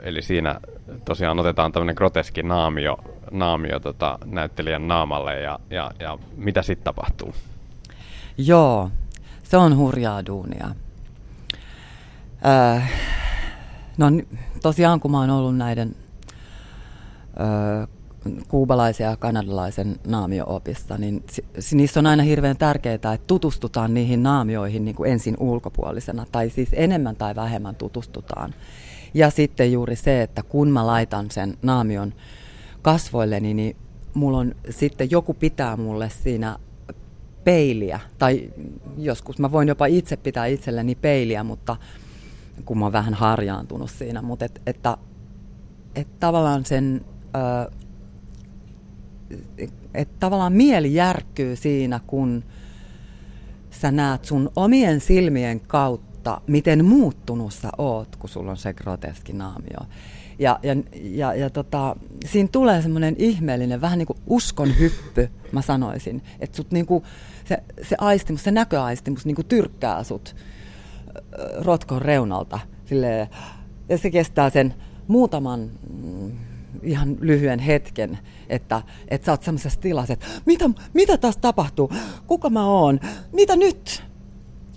Eli siinä tosiaan otetaan tämmöinen groteski naamio, naamio tota, näyttelijän naamalle ja, ja, ja mitä sitten tapahtuu? Joo, se on hurjaa duunia. Öö, no tosiaan kun mä oon ollut näiden öö, kuubalaisen ja kanadalaisen naamio-opissa, niin niissä on aina hirveän tärkeää, että tutustutaan niihin naamioihin niin kuin ensin ulkopuolisena, tai siis enemmän tai vähemmän tutustutaan. Ja sitten juuri se, että kun mä laitan sen naamion kasvoilleni, niin mulla on sitten joku pitää mulle siinä peiliä, tai joskus mä voin jopa itse pitää itselleni peiliä, mutta kun mä oon vähän harjaantunut siinä, mutta et, että, että tavallaan sen... Ö, että tavallaan mieli järkkyy siinä, kun sä näet sun omien silmien kautta, miten muuttunut sä oot, kun sulla on se groteski naamio. Ja, ja, ja, ja tota, siinä tulee semmoinen ihmeellinen, vähän niin kuin uskon hyppy, mä sanoisin. Että sut niin kuin, se, se aistimus, se näköaistimus niin kuin tyrkkää sut rotkon reunalta. Silleen, ja se kestää sen muutaman mm, ihan lyhyen hetken, että, että sä oot semmoisessa tilassa, että mitä, mitä tässä tapahtuu, kuka mä oon, mitä nyt?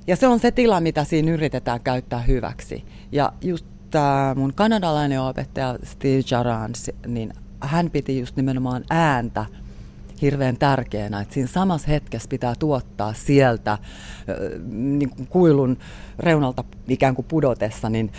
Ja se on se tila, mitä siinä yritetään käyttää hyväksi. Ja just tämä mun kanadalainen opettaja Steve Jarans, niin hän piti just nimenomaan ääntä hirveän tärkeänä, että siinä samassa hetkessä pitää tuottaa sieltä niin kuin kuilun reunalta ikään kuin pudotessa, niin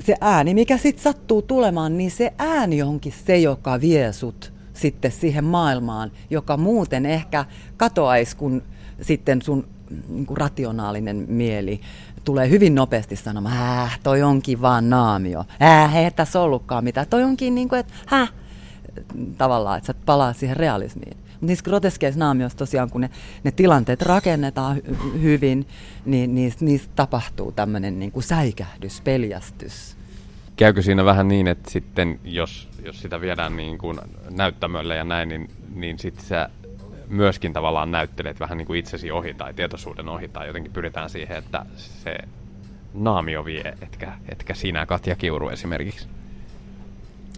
se ääni, mikä sitten sattuu tulemaan, niin se ääni onkin se, joka vie sut sitten siihen maailmaan, joka muuten ehkä katoaisi, kun sitten sun niin kuin rationaalinen mieli tulee hyvin nopeasti sanomaan, äh, toi onkin vaan naamio, äh, ei tässä ollutkaan mitään, toi onkin niin kuin, että häh, tavallaan, että sä palaa siihen realismiin. Niissä groteskeissa naamioissa tosiaan, kun ne, ne tilanteet rakennetaan hy- hyvin, niin niissä, niissä tapahtuu tämmöinen niin kuin säikähdys, peljästys. Käykö siinä vähän niin, että sitten jos, jos sitä viedään niin kuin näyttämölle ja näin, niin, niin sitten sä myöskin tavallaan näyttelet vähän niin kuin itsesi ohi tai tietoisuuden ohi tai jotenkin pyritään siihen, että se naamio vie, etkä, etkä sinä Katja Kiuru esimerkiksi.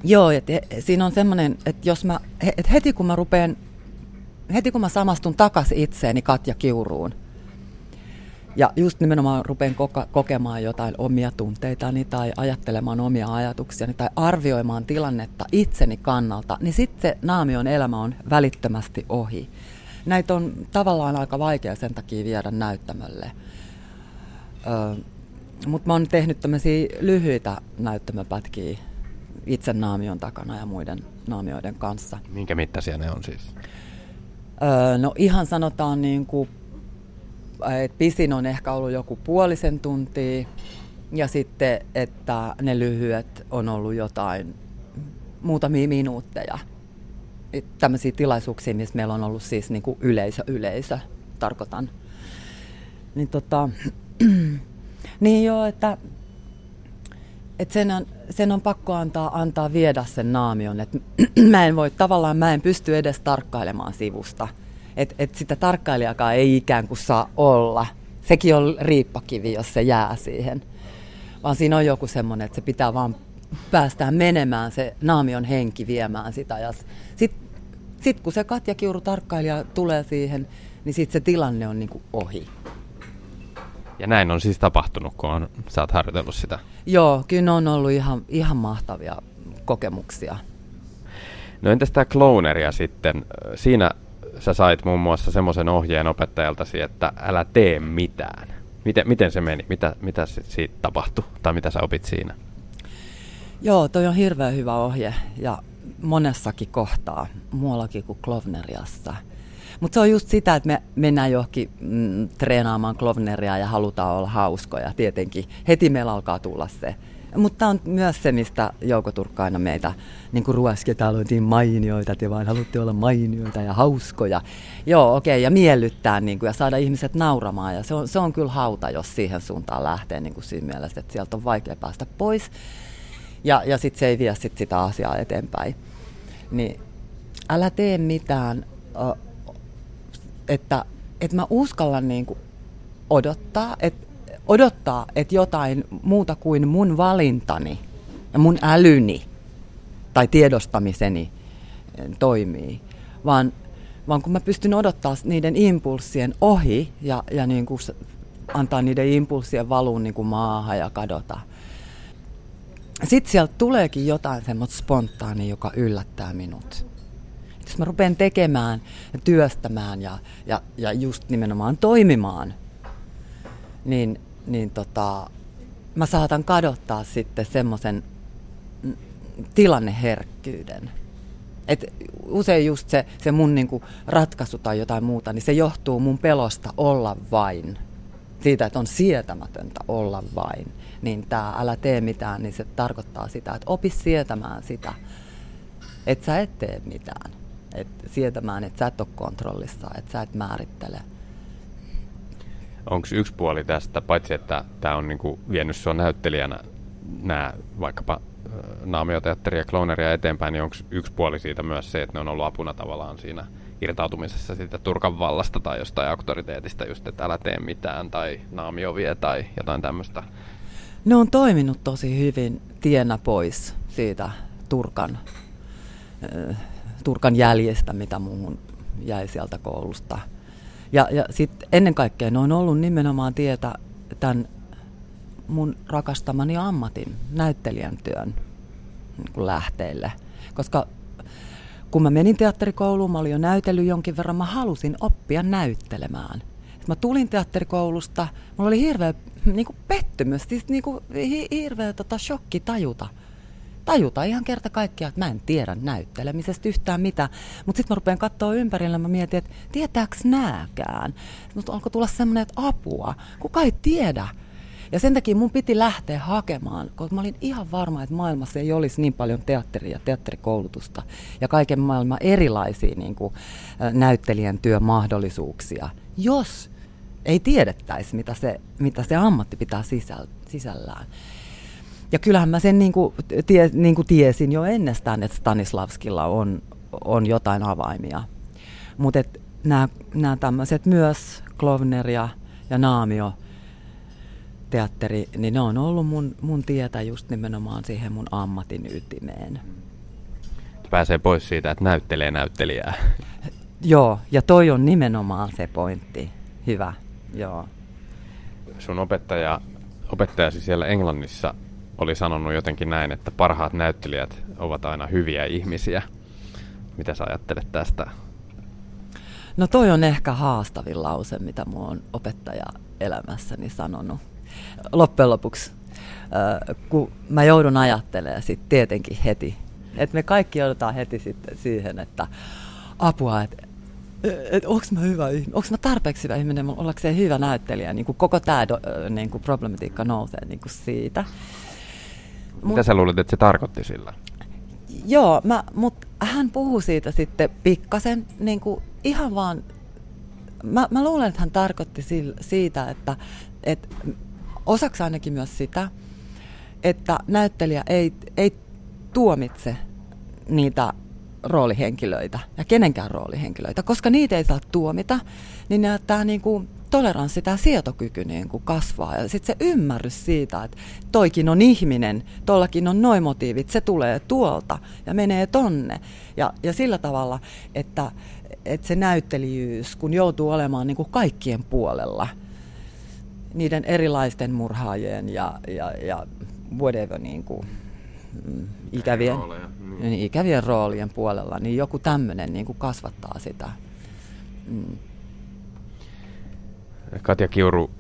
Joo, että siinä on semmoinen, että jos mä, et heti kun mä rupean, heti kun mä samastun takaisin itseeni Katja Kiuruun, ja just nimenomaan rupean koka- kokemaan jotain omia tunteitani tai ajattelemaan omia ajatuksiani tai arvioimaan tilannetta itseni kannalta, niin sitten se naamion elämä on välittömästi ohi. Näitä on tavallaan aika vaikea sen takia viedä näyttämölle. Öö, Mutta mä oon tehnyt tämmöisiä lyhyitä näyttämöpätkiä itse naamion takana ja muiden naamioiden kanssa. Minkä mittaisia ne on siis? Öö, no ihan sanotaan niin kuin, että pisin on ehkä ollut joku puolisen tuntia ja sitten, että ne lyhyet on ollut jotain muutamia minuutteja. Tämmöisiä tilaisuuksia, missä meillä on ollut siis niin kuin yleisö, yleisö, tarkoitan. Niin tota, niin joo, että että sen on, sen on pakko antaa, antaa viedä sen naamion. Et mä en voi, tavallaan mä en pysty edes tarkkailemaan sivusta. Että et sitä tarkkailijakaan ei ikään kuin saa olla. Sekin on riippakivi, jos se jää siihen. Vaan siinä on joku semmoinen, että se pitää vaan päästään menemään se naamion henki viemään sitä. Ja sitten sit kun se Katja Kiuru tarkkailija tulee siihen, niin sitten se tilanne on niinku ohi. Ja näin on siis tapahtunut, kun on, sä oot harjoitellut sitä. Joo, kyllä on ollut ihan, ihan mahtavia kokemuksia. No entäs tämä cloneria sitten? Siinä sä sait muun muassa semmoisen ohjeen opettajaltasi, että älä tee mitään. Miten, miten se meni? Mitä, mitä siitä tapahtui? Tai mitä sä opit siinä? Joo, toi on hirveän hyvä ohje ja monessakin kohtaa, muuallakin kuin Klovneriassa – mutta se on just sitä, että me mennään johonkin mm, treenaamaan klovneria ja halutaan olla hauskoja. Tietenkin heti meillä alkaa tulla se. Mutta on myös se, mistä Jouko Turkka aina meitä niin kuin ruosketaan, oltiin mainioita, te vaan haluatte olla mainioita ja hauskoja. Joo, okei, okay, ja miellyttää niin kuin, ja saada ihmiset nauramaan. Ja se on, se on kyllä hauta, jos siihen suuntaan lähtee niin kuin siinä mielessä, että sieltä on vaikea päästä pois. Ja, ja sitten se ei vie sit sitä asiaa eteenpäin. Niin älä tee mitään, että, että mä uskallan niin kuin odottaa, että odottaa, että jotain muuta kuin mun valintani ja mun älyni tai tiedostamiseni eh, toimii, vaan, vaan kun mä pystyn odottaa niiden impulssien ohi ja, ja niin kuin antaa niiden impulssien valuun niin kuin maahan ja kadota. Sitten sieltä tuleekin jotain semmoista spontaania, joka yllättää minut jos mä rupean tekemään ja työstämään ja, ja, ja just nimenomaan toimimaan, niin, niin tota, mä saatan kadottaa sitten semmoisen tilanneherkkyyden. Et usein just se, se mun niinku ratkaisu tai jotain muuta, niin se johtuu mun pelosta olla vain. Siitä, että on sietämätöntä olla vain. Niin tämä älä tee mitään, niin se tarkoittaa sitä, että opi sietämään sitä, että sä et tee mitään et sietämään, että sä et ole kontrollissa, että sä et määrittele. Onko yksi puoli tästä, paitsi että tämä on niinku vienyt sua näyttelijänä nämä vaikkapa naamioteatteri ja kloneria eteenpäin, niin onko yksi puoli siitä myös se, että ne on ollut apuna tavallaan siinä irtautumisessa siitä Turkan vallasta tai jostain auktoriteetista, just että älä tee mitään tai naamio vie tai jotain tämmöistä? Ne on toiminut tosi hyvin tiennä pois siitä Turkan Turkan jäljestä, mitä muuhun jäi sieltä koulusta. Ja, ja sitten ennen kaikkea ne on ollut nimenomaan tietä tämän mun rakastamani ammatin, näyttelijän työn niin kuin lähteille. Koska kun mä menin teatterikouluun, mä olin jo näytellyt jonkin verran, mä halusin oppia näyttelemään. Mä tulin teatterikoulusta, mulla oli hirveä niin kuin pettymys, siis niin kuin, hirveä tota, shokki tajuta. Tajuta ihan kerta kaikkiaan, että mä en tiedä näyttelemisestä yhtään mitään. Mutta sitten mä rupean katsoa ympärillä, mä mietin, että tietääks nääkään? Mutta alkoi tulla semmoinen, että apua, kuka ei tiedä. Ja sen takia mun piti lähteä hakemaan, koska mä olin ihan varma, että maailmassa ei olisi niin paljon teatteria, teatterikoulutusta ja kaiken maailman erilaisia niin kuin, näyttelijän työmahdollisuuksia, jos ei tiedettäisi, mitä se, mitä se ammatti pitää sisällään. Ja kyllähän mä sen niin kuin, tie, niin kuin tiesin jo ennestään, että Stanislavskilla on, on jotain avaimia. Mutta nämä tämmöiset myös, Klovner ja, ja Naamio, teatteri, niin ne on ollut mun, mun tietä just nimenomaan siihen mun ammatin ytimeen. Pääsee pois siitä, että näyttelee näyttelijää. Joo, ja toi on nimenomaan se pointti. Hyvä, joo. Sun opettaja, opettajasi siellä Englannissa oli sanonut jotenkin näin, että parhaat näyttelijät ovat aina hyviä ihmisiä. Mitä sä ajattelet tästä? No toi on ehkä haastavin lause, mitä mun on opettaja elämässäni sanonut loppujen lopuksi, äh, kun mä joudun ajattelemaan sitten tietenkin heti, että me kaikki joudutaan heti sitten siihen, että apua, että et onko mä hyvä ihminen, onko mä tarpeeksi hyvä ihminen, ollakseen hyvä näyttelijä, niin kuin koko tämä niin kuin problematiikka nousee niin kuin siitä. Mitä Mut, sä luulet, että se tarkoitti sillä? Joo, mä, mutta hän puhuu siitä sitten pikkasen, niin kuin ihan vaan, mä, mä luulen, että hän tarkoitti siitä, että, että osaksi ainakin myös sitä, että näyttelijä ei, ei tuomitse niitä roolihenkilöitä ja kenenkään roolihenkilöitä, koska niitä ei saa tuomita, niin tämä niin kuin toleranssi, tämä sietokyky niin kuin kasvaa ja sitten se ymmärrys siitä, että toikin on ihminen, tollakin on noin motiivit, se tulee tuolta ja menee tonne ja, ja sillä tavalla, että, että se näyttelijyys, kun joutuu olemaan niin kuin kaikkien puolella – niiden erilaisten murhaajien ja, ja, ja whatever niin kuin, mm, ikävien, rooleja, niin. Niin, ikävien roolien puolella, niin joku tämmöinen niin kuin kasvattaa sitä. Mm. Katja Kiuru,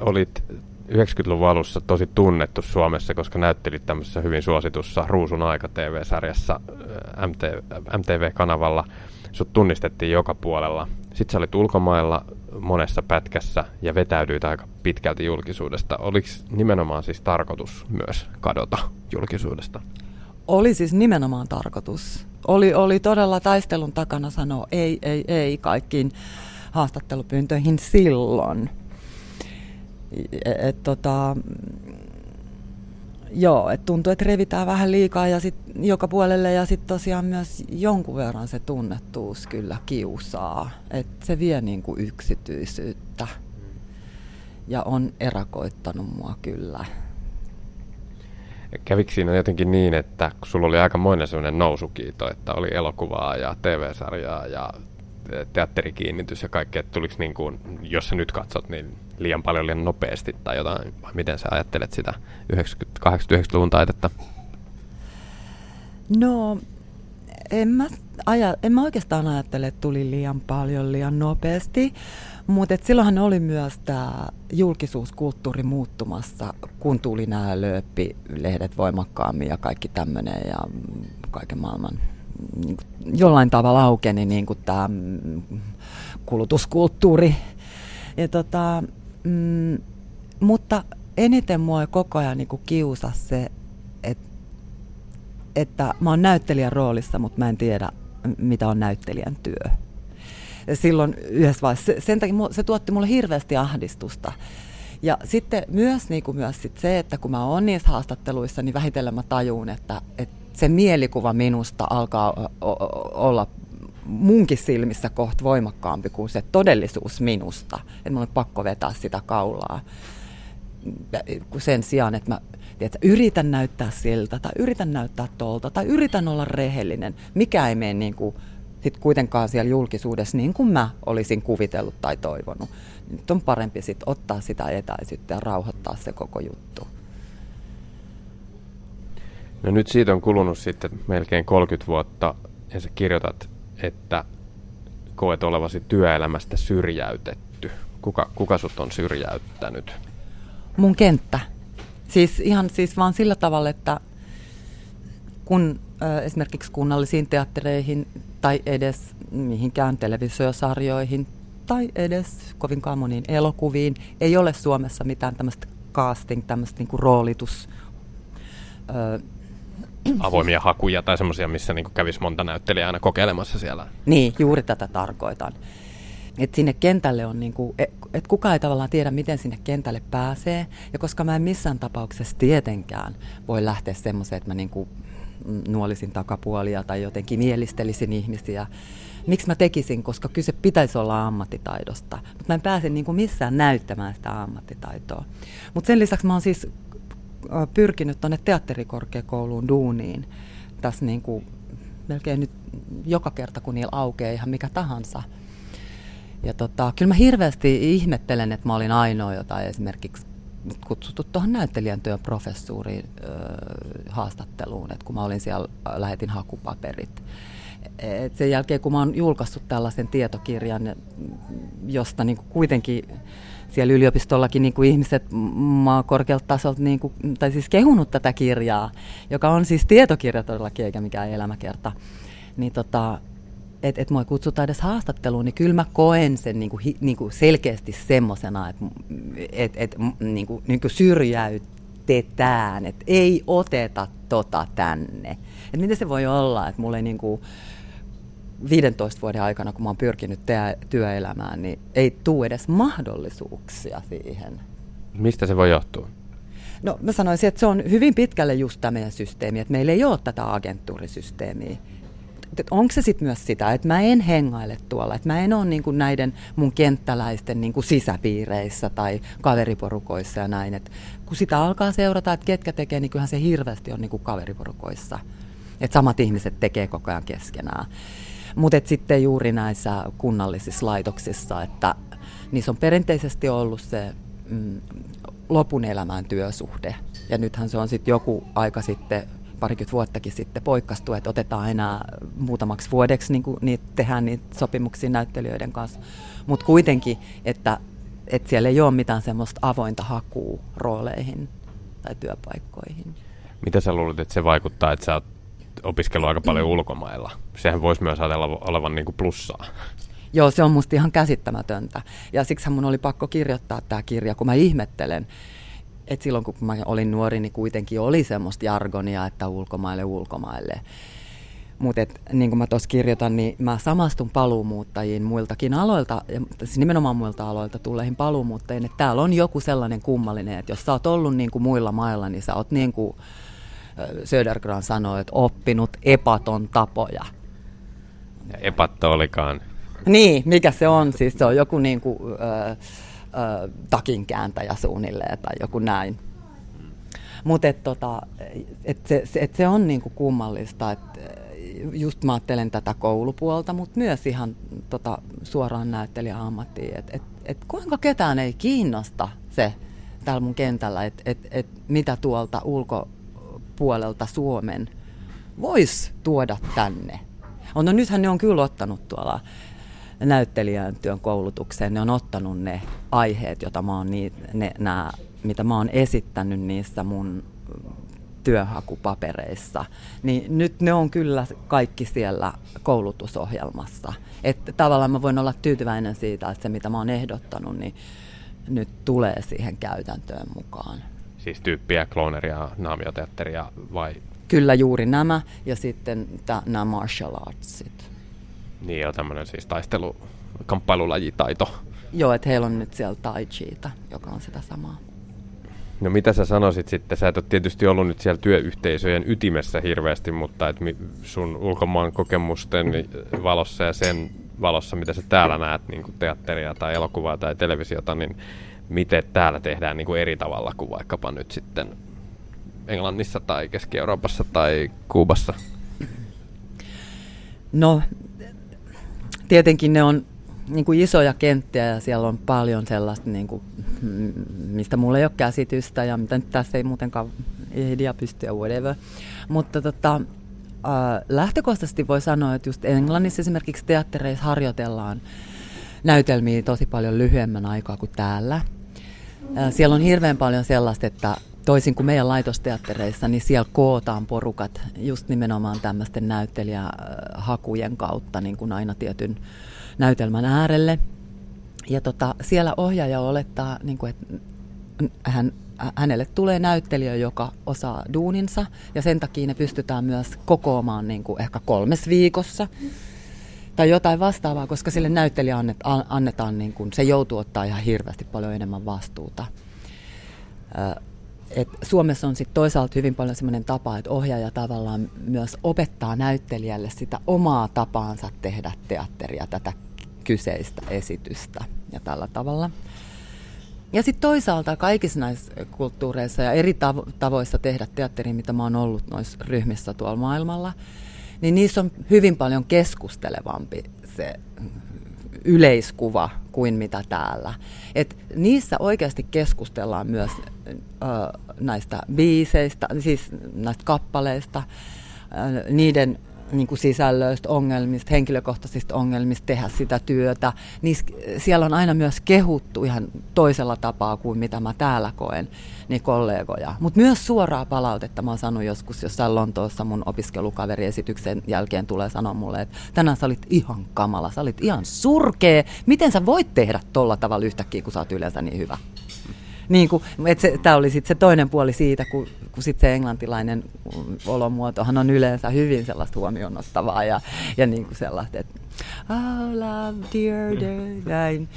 olit 90-luvun alussa tosi tunnettu Suomessa, koska näyttelit tämmöisessä hyvin suositussa Ruusun aika TV-sarjassa MTV-kanavalla. Sut tunnistettiin joka puolella. Sitten sä olit ulkomailla monessa pätkässä ja vetäydyit aika pitkälti julkisuudesta. Oliko nimenomaan siis tarkoitus myös kadota julkisuudesta? Oli siis nimenomaan tarkoitus. Oli, oli todella taistelun takana sanoa ei, ei, ei kaikkiin haastattelupyyntöihin silloin. Et, et, tota, Joo, että tuntuu, että revitään vähän liikaa ja sit joka puolelle ja sitten tosiaan myös jonkun verran se tunnettuus kyllä kiusaa. Että se vie niin kuin yksityisyyttä ja on erakoittanut mua kyllä. Kävikö siinä jotenkin niin, että kun sulla oli aika monen sellainen nousukiito, että oli elokuvaa ja TV-sarjaa ja teatterikiinnitys ja kaikkea, että tuliko niin kuin, jos sä nyt katsot, niin liian paljon liian nopeasti tai jotain, vai miten sä ajattelet sitä 80-90-luvun taitetta? No, en mä, aja, en mä oikeastaan ajattele, että tuli liian paljon liian nopeasti, mutta silloinhan oli myös tämä julkisuuskulttuuri muuttumassa, kun tuli nämä lööppilehdet voimakkaammin ja kaikki tämmöinen ja kaiken maailman jollain tavalla aukeni niin kuin tämä mm, kulutuskulttuuri. Ja tota, mm, mutta eniten mua koko ajan niin kiusa se, että, että mä oon näyttelijän roolissa, mutta mä en tiedä, mitä on näyttelijän työ. Ja silloin yhdessä vaiheessa, sen takia se tuotti mulle hirveästi ahdistusta. Ja sitten myös, niin kuin myös sit se, että kun mä oon niissä haastatteluissa, niin vähitellen mä tajuun, että, että se mielikuva minusta alkaa olla munkin silmissä kohta voimakkaampi kuin se todellisuus minusta. Että mun on pakko vetää sitä kaulaa. Sen sijaan, että mä tiedätkö, yritän näyttää siltä tai yritän näyttää tolta tai yritän olla rehellinen. Mikä ei mene niin kuin sit kuitenkaan siellä julkisuudessa niin kuin mä olisin kuvitellut tai toivonut. Nyt on parempi sit ottaa sitä etäisyyttä ja rauhoittaa se koko juttu. No nyt siitä on kulunut sitten melkein 30 vuotta ja sä kirjoitat, että koet olevasi työelämästä syrjäytetty. Kuka, kuka sut on syrjäyttänyt? Mun kenttä. Siis ihan siis vaan sillä tavalla, että kun ö, esimerkiksi kunnallisiin teattereihin tai edes mihinkään televisiosarjoihin tai edes kovinkaan moniin elokuviin ei ole Suomessa mitään tämmöistä casting, tämmöistä niinku roolitus, ö, avoimia hakuja tai semmoisia, missä niin kävisi monta näyttelijää aina kokeilemassa siellä. Niin, juuri tätä tarkoitan. Et sinne kentälle on, niinku, et, et kukaan ei tavallaan tiedä, miten sinne kentälle pääsee. Ja koska mä en missään tapauksessa tietenkään voi lähteä semmoiseen, että mä niinku nuolisin takapuolia tai jotenkin mielistelisin ihmisiä. Miksi mä tekisin, koska kyse pitäisi olla ammattitaidosta. Mutta mä en pääse niinku missään näyttämään sitä ammattitaitoa. Mutta sen lisäksi mä oon siis pyrkinyt tuonne teatterikorkeakouluun duuniin tässä niin kuin melkein nyt joka kerta, kun niillä aukeaa ihan mikä tahansa. Ja tota, kyllä mä hirveästi ihmettelen, että mä olin ainoa, jota esimerkiksi kutsuttu tuohon näyttelijän työn professuuriin öö, haastatteluun, että kun mä olin siellä, lähetin hakupaperit. Et sen jälkeen, kun mä oon julkaissut tällaisen tietokirjan, josta niin kuitenkin siellä yliopistollakin niin kuin ihmiset korkealta tasolta, niin kuin, tai siis kehunut tätä kirjaa, joka on siis tietokirja todellakin eikä mikään elämäkerta, niin tota, että et mua kutsutaan edes haastatteluun, niin kyllä mä koen sen niin kuin, niin kuin selkeästi semmoisena, että et, et, niin kuin, niin kuin syrjäytetään, että ei oteta tota tänne. Että miten se voi olla, että mulla ei kuin, 15 vuoden aikana, kun mä oon pyrkinyt te- työelämään, niin ei tule edes mahdollisuuksia siihen. Mistä se voi johtua? No mä sanoisin, että se on hyvin pitkälle just tämä meidän systeemi, että meillä ei ole tätä agenttuurisysteemiä. Onko se sitten myös sitä, että mä en hengaile tuolla, että mä en ole niinku näiden mun kenttäläisten niinku sisäpiireissä tai kaveriporukoissa ja näin. Et kun sitä alkaa seurata, että ketkä tekee, niin kyllähän se hirveästi on niinku kaveriporukoissa. Että samat ihmiset tekee koko ajan keskenään. Mutta sitten juuri näissä kunnallisissa laitoksissa, että niissä on perinteisesti ollut se mm, lopun elämään työsuhde. Ja nythän se on sitten joku aika sitten parikymmentä vuottakin sitten poikkastu, että otetaan enää muutamaksi vuodeksi niin kuin niitä, tehdään niitä sopimuksia näyttelijöiden kanssa. Mutta kuitenkin, että, että siellä ei ole mitään semmoista avointa hakua rooleihin tai työpaikkoihin. Mitä sä luulet, että se vaikuttaa, että sä oot opiskellut aika paljon ulkomailla. Sehän voisi myös ajatella olevan niin kuin plussaa. Joo, se on musta ihan käsittämätöntä. Ja siksi mun oli pakko kirjoittaa tämä kirja, kun mä ihmettelen, että silloin kun mä olin nuori, niin kuitenkin oli semmoista jargonia, että ulkomaille, ulkomaille. Mutta niin kuin mä tuossa kirjoitan, niin mä samastun paluumuuttajiin muiltakin aloilta, ja siis nimenomaan muilta aloilta tulleihin paluumuuttajiin, että täällä on joku sellainen kummallinen, että jos sä oot ollut niin kuin muilla mailla, niin sä oot niin kuin Södergran sanoi, että oppinut epaton tapoja. Ja epatto olikaan. Niin, mikä se on? Siis se on joku niin kuin, ö, ö, takinkääntäjä suunnilleen tai joku näin. Mutta et, tota, et se, se, et se on niinku kummallista, että just mä ajattelen tätä koulupuolta, mutta myös ihan tota, suoraan näyttelijäammattiin, että et, et kuinka ketään ei kiinnosta se täällä mun kentällä, että et, et mitä tuolta ulko, puolelta Suomen voisi tuoda tänne. On, no nythän ne on kyllä ottanut tuolla näyttelijän työn koulutukseen, ne on ottanut ne aiheet, joita mä oon niin, ne, nää, mitä mä oon esittänyt niissä mun työhakupapereissa, niin nyt ne on kyllä kaikki siellä koulutusohjelmassa. Että tavallaan mä voin olla tyytyväinen siitä, että se mitä mä oon ehdottanut, niin nyt tulee siihen käytäntöön mukaan. Siis tyyppiä, klooneria, naamioteatteria vai? Kyllä juuri nämä ja sitten nämä martial artsit. Niin joo, tämmöinen siis taistelu, kamppailulajitaito. Joo, että heillä on nyt siellä tai chiita, joka on sitä samaa. No mitä sä sanoisit sitten? Sä et ole tietysti ollut nyt siellä työyhteisöjen ytimessä hirveästi, mutta et sun ulkomaan kokemusten valossa ja sen valossa, mitä sä täällä näet, niin teatteria tai elokuvaa tai televisiota, niin miten täällä tehdään niin kuin eri tavalla kuin vaikkapa nyt sitten Englannissa tai Keski-Euroopassa tai Kuubassa? No, tietenkin ne on niin kuin isoja kenttiä ja siellä on paljon sellaista, niin kuin, mistä mulla ei ole käsitystä ja mitä nyt tässä ei muutenkaan ehdi ja pysty ja whatever. Mutta tota, äh, lähtökohtaisesti voi sanoa, että just Englannissa esimerkiksi teattereissa harjoitellaan näytelmiä tosi paljon lyhyemmän aikaa kuin täällä. Siellä on hirveän paljon sellaista, että toisin kuin meidän laitosteattereissa, niin siellä kootaan porukat just nimenomaan tämmöisten näyttelijähakujen kautta niin kuin aina tietyn näytelmän äärelle. Ja tota, siellä ohjaaja olettaa, niin kuin, että hän, hänelle tulee näyttelijä, joka osaa duuninsa, ja sen takia ne pystytään myös kokoamaan niin kuin ehkä kolmes viikossa tai jotain vastaavaa, koska sille näyttelijä annet, annetaan, niin kuin, se joutuu ottaa ihan hirveästi paljon enemmän vastuuta. Et Suomessa on sitten toisaalta hyvin paljon sellainen tapa, että ohjaaja tavallaan myös opettaa näyttelijälle sitä omaa tapaansa tehdä teatteria, tätä kyseistä esitystä ja tällä tavalla. Ja sitten toisaalta kaikissa näissä kulttuureissa ja eri tavo- tavoissa tehdä teatteria, mitä mä oon ollut noissa ryhmissä tuolla maailmalla, niin niissä on hyvin paljon keskustelevampi se yleiskuva kuin mitä täällä. Et niissä oikeasti keskustellaan myös ö, näistä biiseistä, siis näistä kappaleista, ö, niiden niin kuin sisällöistä, ongelmista, henkilökohtaisista ongelmista tehdä sitä työtä, niin siellä on aina myös kehuttu ihan toisella tapaa kuin mitä mä täällä koen niin kollegoja. Mutta myös suoraa palautetta mä oon sanonut joskus jossain Lontoossa mun opiskelukaveriesityksen jälkeen tulee sanoa mulle, että tänään sä olit ihan kamala, sä olit ihan surkee. Miten sä voit tehdä tolla tavalla yhtäkkiä, kun sä oot yleensä niin hyvä? Niin kuin, tämä oli sitten se toinen puoli siitä, kun, kun sit se englantilainen olomuotohan on yleensä hyvin sellaista huomioon ottavaa ja, ja niin kuin sellaista, että oh love dear, dear, näin.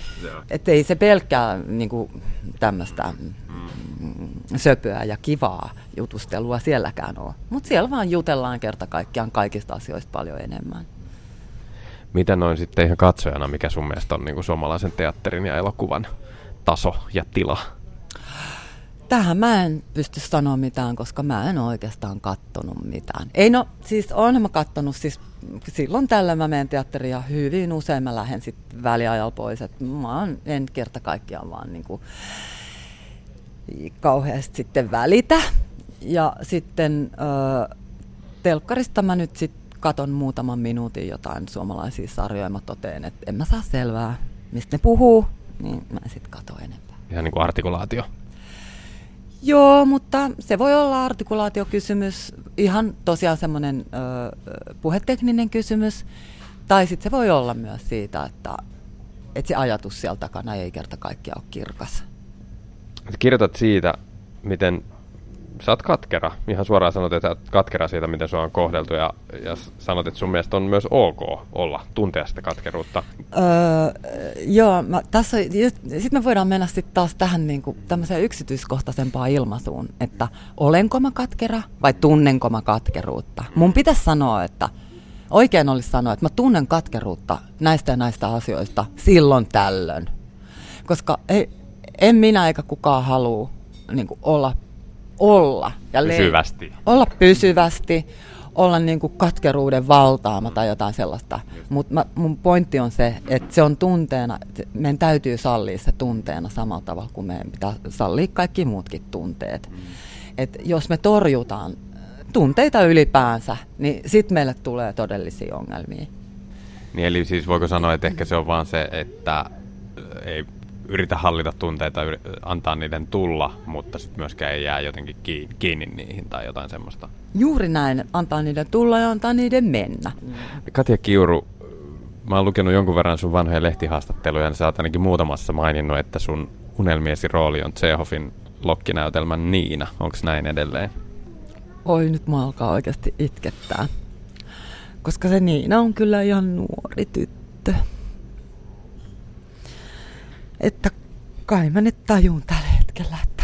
Että ei se pelkkää niin kuin tämmöistä mm, söpöä ja kivaa jutustelua sielläkään ole. Mutta siellä vaan jutellaan kerta kaikkiaan kaikista asioista paljon enemmän. Mitä noin sitten ihan katsojana, mikä sun mielestä on niin kuin suomalaisen teatterin ja elokuvan taso ja tila? Tähän mä en pysty sanoa mitään, koska mä en oikeastaan kattonut mitään. Ei no, siis olen mä kattonut, siis silloin tällä mä menen teatteriin ja hyvin usein mä lähden sitten väliajalla pois. Et mä en kerta kaikkiaan vaan niinku kauheasti sitten välitä. Ja sitten ö, telkkarista mä nyt sitten katon muutaman minuutin jotain suomalaisia sarjoja ja mä toteen, että en mä saa selvää, mistä ne puhuu, niin mä en sitten kato enempää. Ihan niin kuin artikulaatio. Joo, mutta se voi olla artikulaatiokysymys, ihan tosiaan semmoinen puhetekninen kysymys, tai sitten se voi olla myös siitä, että, että se ajatus siellä takana ei kerta kaikkiaan ole kirkas. Kirjoitat siitä, miten sä oot katkera. Ihan suoraan sanot, että sä oot katkera siitä, miten sua on kohdeltu ja, ja sanot, että sun mielestä on myös ok olla, tuntea sitä katkeruutta. Öö, joo, mä, tässä, sitten me voidaan mennä sitten taas tähän niin kuin, tämmöiseen yksityiskohtaisempaan ilmaisuun, että olenko mä katkera vai tunnenko mä katkeruutta. Mun pitäisi sanoa, että oikein olisi sanoa, että mä tunnen katkeruutta näistä ja näistä asioista silloin tällöin. Koska ei, en minä eikä kukaan halua niin kuin, olla olla. Ja pysyvästi. Le- olla pysyvästi, olla niin kuin katkeruuden valtaama tai jotain sellaista. Mutta mun pointti on se, että se on tunteena, meidän täytyy sallia se tunteena samalla tavalla kuin meidän pitää sallia kaikki muutkin tunteet. Mm. Et jos me torjutaan tunteita ylipäänsä, niin sitten meille tulee todellisia ongelmia. Niin eli siis voiko sanoa, että ehkä se on vaan se, että ei yritä hallita tunteita, antaa niiden tulla, mutta sitten myöskään ei jää jotenkin kiinni, kiinni niihin tai jotain semmoista. Juuri näin, antaa niiden tulla ja antaa niiden mennä. Katja Kiuru, mä oon lukenut jonkun verran sun vanhoja lehtihaastatteluja, ja sä oot ainakin muutamassa maininnut, että sun unelmiesi rooli on Tsehofin lokkinäytelmän Niina. Onko näin edelleen? Oi, nyt mä alkaa oikeasti itkettää. Koska se Niina on kyllä ihan nuori tyttö että kai mä nyt tajun tällä hetkellä, että,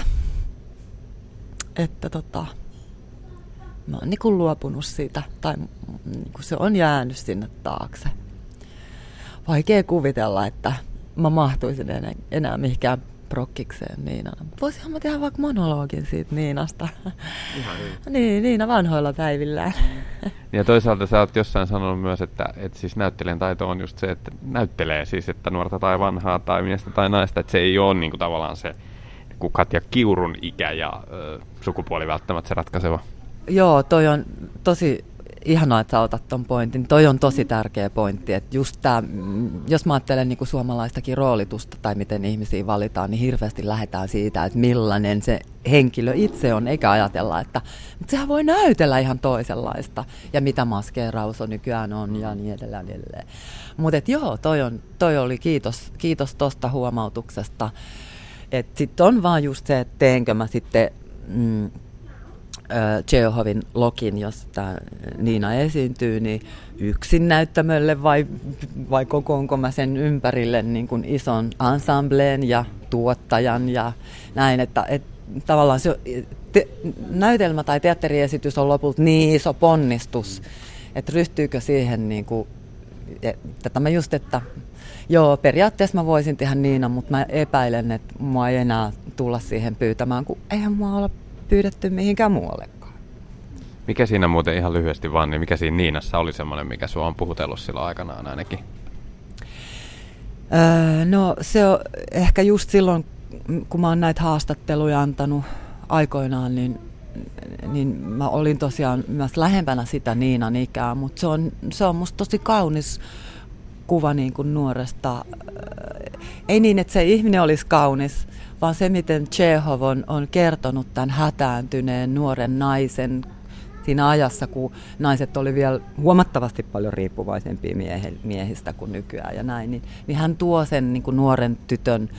että tota, mä oon niinku luopunut siitä, tai niinku se on jäänyt sinne taakse. Vaikea kuvitella, että mä mahtuisin enää, enää mihinkään prokkikseen Niinana. Voisinhan mä tehdä vaikka monologin siitä Niinasta. Ihan niin. niin, Niina vanhoilla päivillään. Ja toisaalta sä oot jossain sanonut myös, että, että siis näyttelijän taito on just se, että näyttelee siis, että nuorta tai vanhaa tai miestä tai naista, että se ei ole niin kuin tavallaan se kuin Katja Kiurun ikä ja ö, sukupuoli välttämättä se ratkaiseva. Joo, toi on tosi ihanaa, että sä otat ton pointin. Toi on tosi tärkeä pointti, että just tää, mm, jos mä ajattelen niin suomalaistakin roolitusta tai miten ihmisiä valitaan, niin hirveästi lähdetään siitä, että millainen se henkilö itse on, eikä ajatella, että mutta sehän voi näytellä ihan toisenlaista ja mitä maskeeraus on nykyään on ja niin edelleen. Niin edelleen. Mutta joo, toi, on, toi oli kiitos, kiitos tosta huomautuksesta. Sitten on vaan just se, että teenkö mä sitten mm, Chehovin lokin, jos tämä Niina esiintyy, niin yksin näyttämölle vai, vai kokoonko mä sen ympärille niin kuin ison ensembleen ja tuottajan ja näin, että, että tavallaan se te, näytelmä tai teatteriesitys on lopulta niin iso ponnistus, että ryhtyykö siihen niin kuin, tätä mä just, että joo, periaatteessa mä voisin tehdä Niina, mutta mä epäilen, että mua ei enää tulla siihen pyytämään, kun eihän mua olla pyydetty mihinkään muuallekaan. Mikä siinä muuten ihan lyhyesti vaan, niin mikä siinä Niinassa oli semmoinen, mikä sua on puhutellut silloin aikanaan ainakin? Öö, no se on ehkä just silloin, kun mä oon näitä haastatteluja antanut aikoinaan, niin, niin mä olin tosiaan myös lähempänä sitä Niinan ikää, mutta se on, se on musta tosi kaunis kuva niin kuin nuoresta. Ei niin, että se ihminen olisi kaunis, vaan se, miten Chekhov on, on kertonut tämän hätääntyneen nuoren naisen siinä ajassa, kun naiset oli vielä huomattavasti paljon riippuvaisempia miehe, miehistä kuin nykyään ja näin, niin, niin hän tuo sen niin kuin nuoren tytön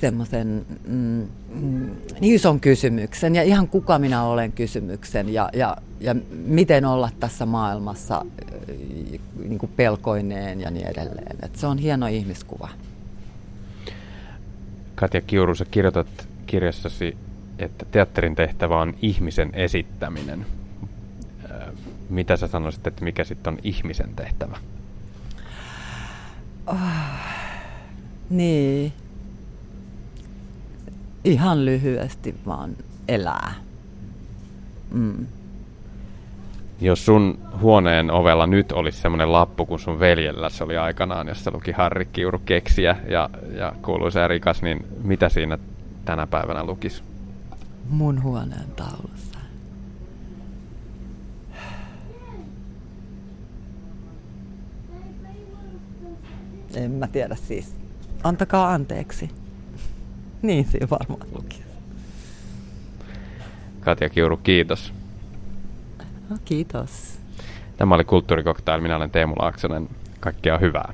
semmoisen mm, mm, niin ison kysymyksen ja ihan kuka minä olen kysymyksen ja, ja, ja miten olla tässä maailmassa niin kuin pelkoineen ja niin edelleen. Et se on hieno ihmiskuva. Katja Kiuru, sä kirjoitat kirjassasi, että teatterin tehtävä on ihmisen esittäminen. Mitä sä sanoisit, että mikä sitten on ihmisen tehtävä? Oh, niin. Ihan lyhyesti vaan elää. Mm. Jos sun huoneen ovella nyt olisi semmoinen lappu kuin sun veljellä se oli aikanaan, jossa luki Harri Kiuru keksiä ja, ja kuuluisa ja rikas, niin mitä siinä tänä päivänä lukisi? Mun huoneen taulussa. En mä tiedä siis. Antakaa anteeksi. Niin siinä varmaan lukisi. Katja Kiuru, kiitos. No, kiitos. Tämä oli Kulttuurikoktail. Minä olen Teemu Laaksonen. Kaikkea hyvää.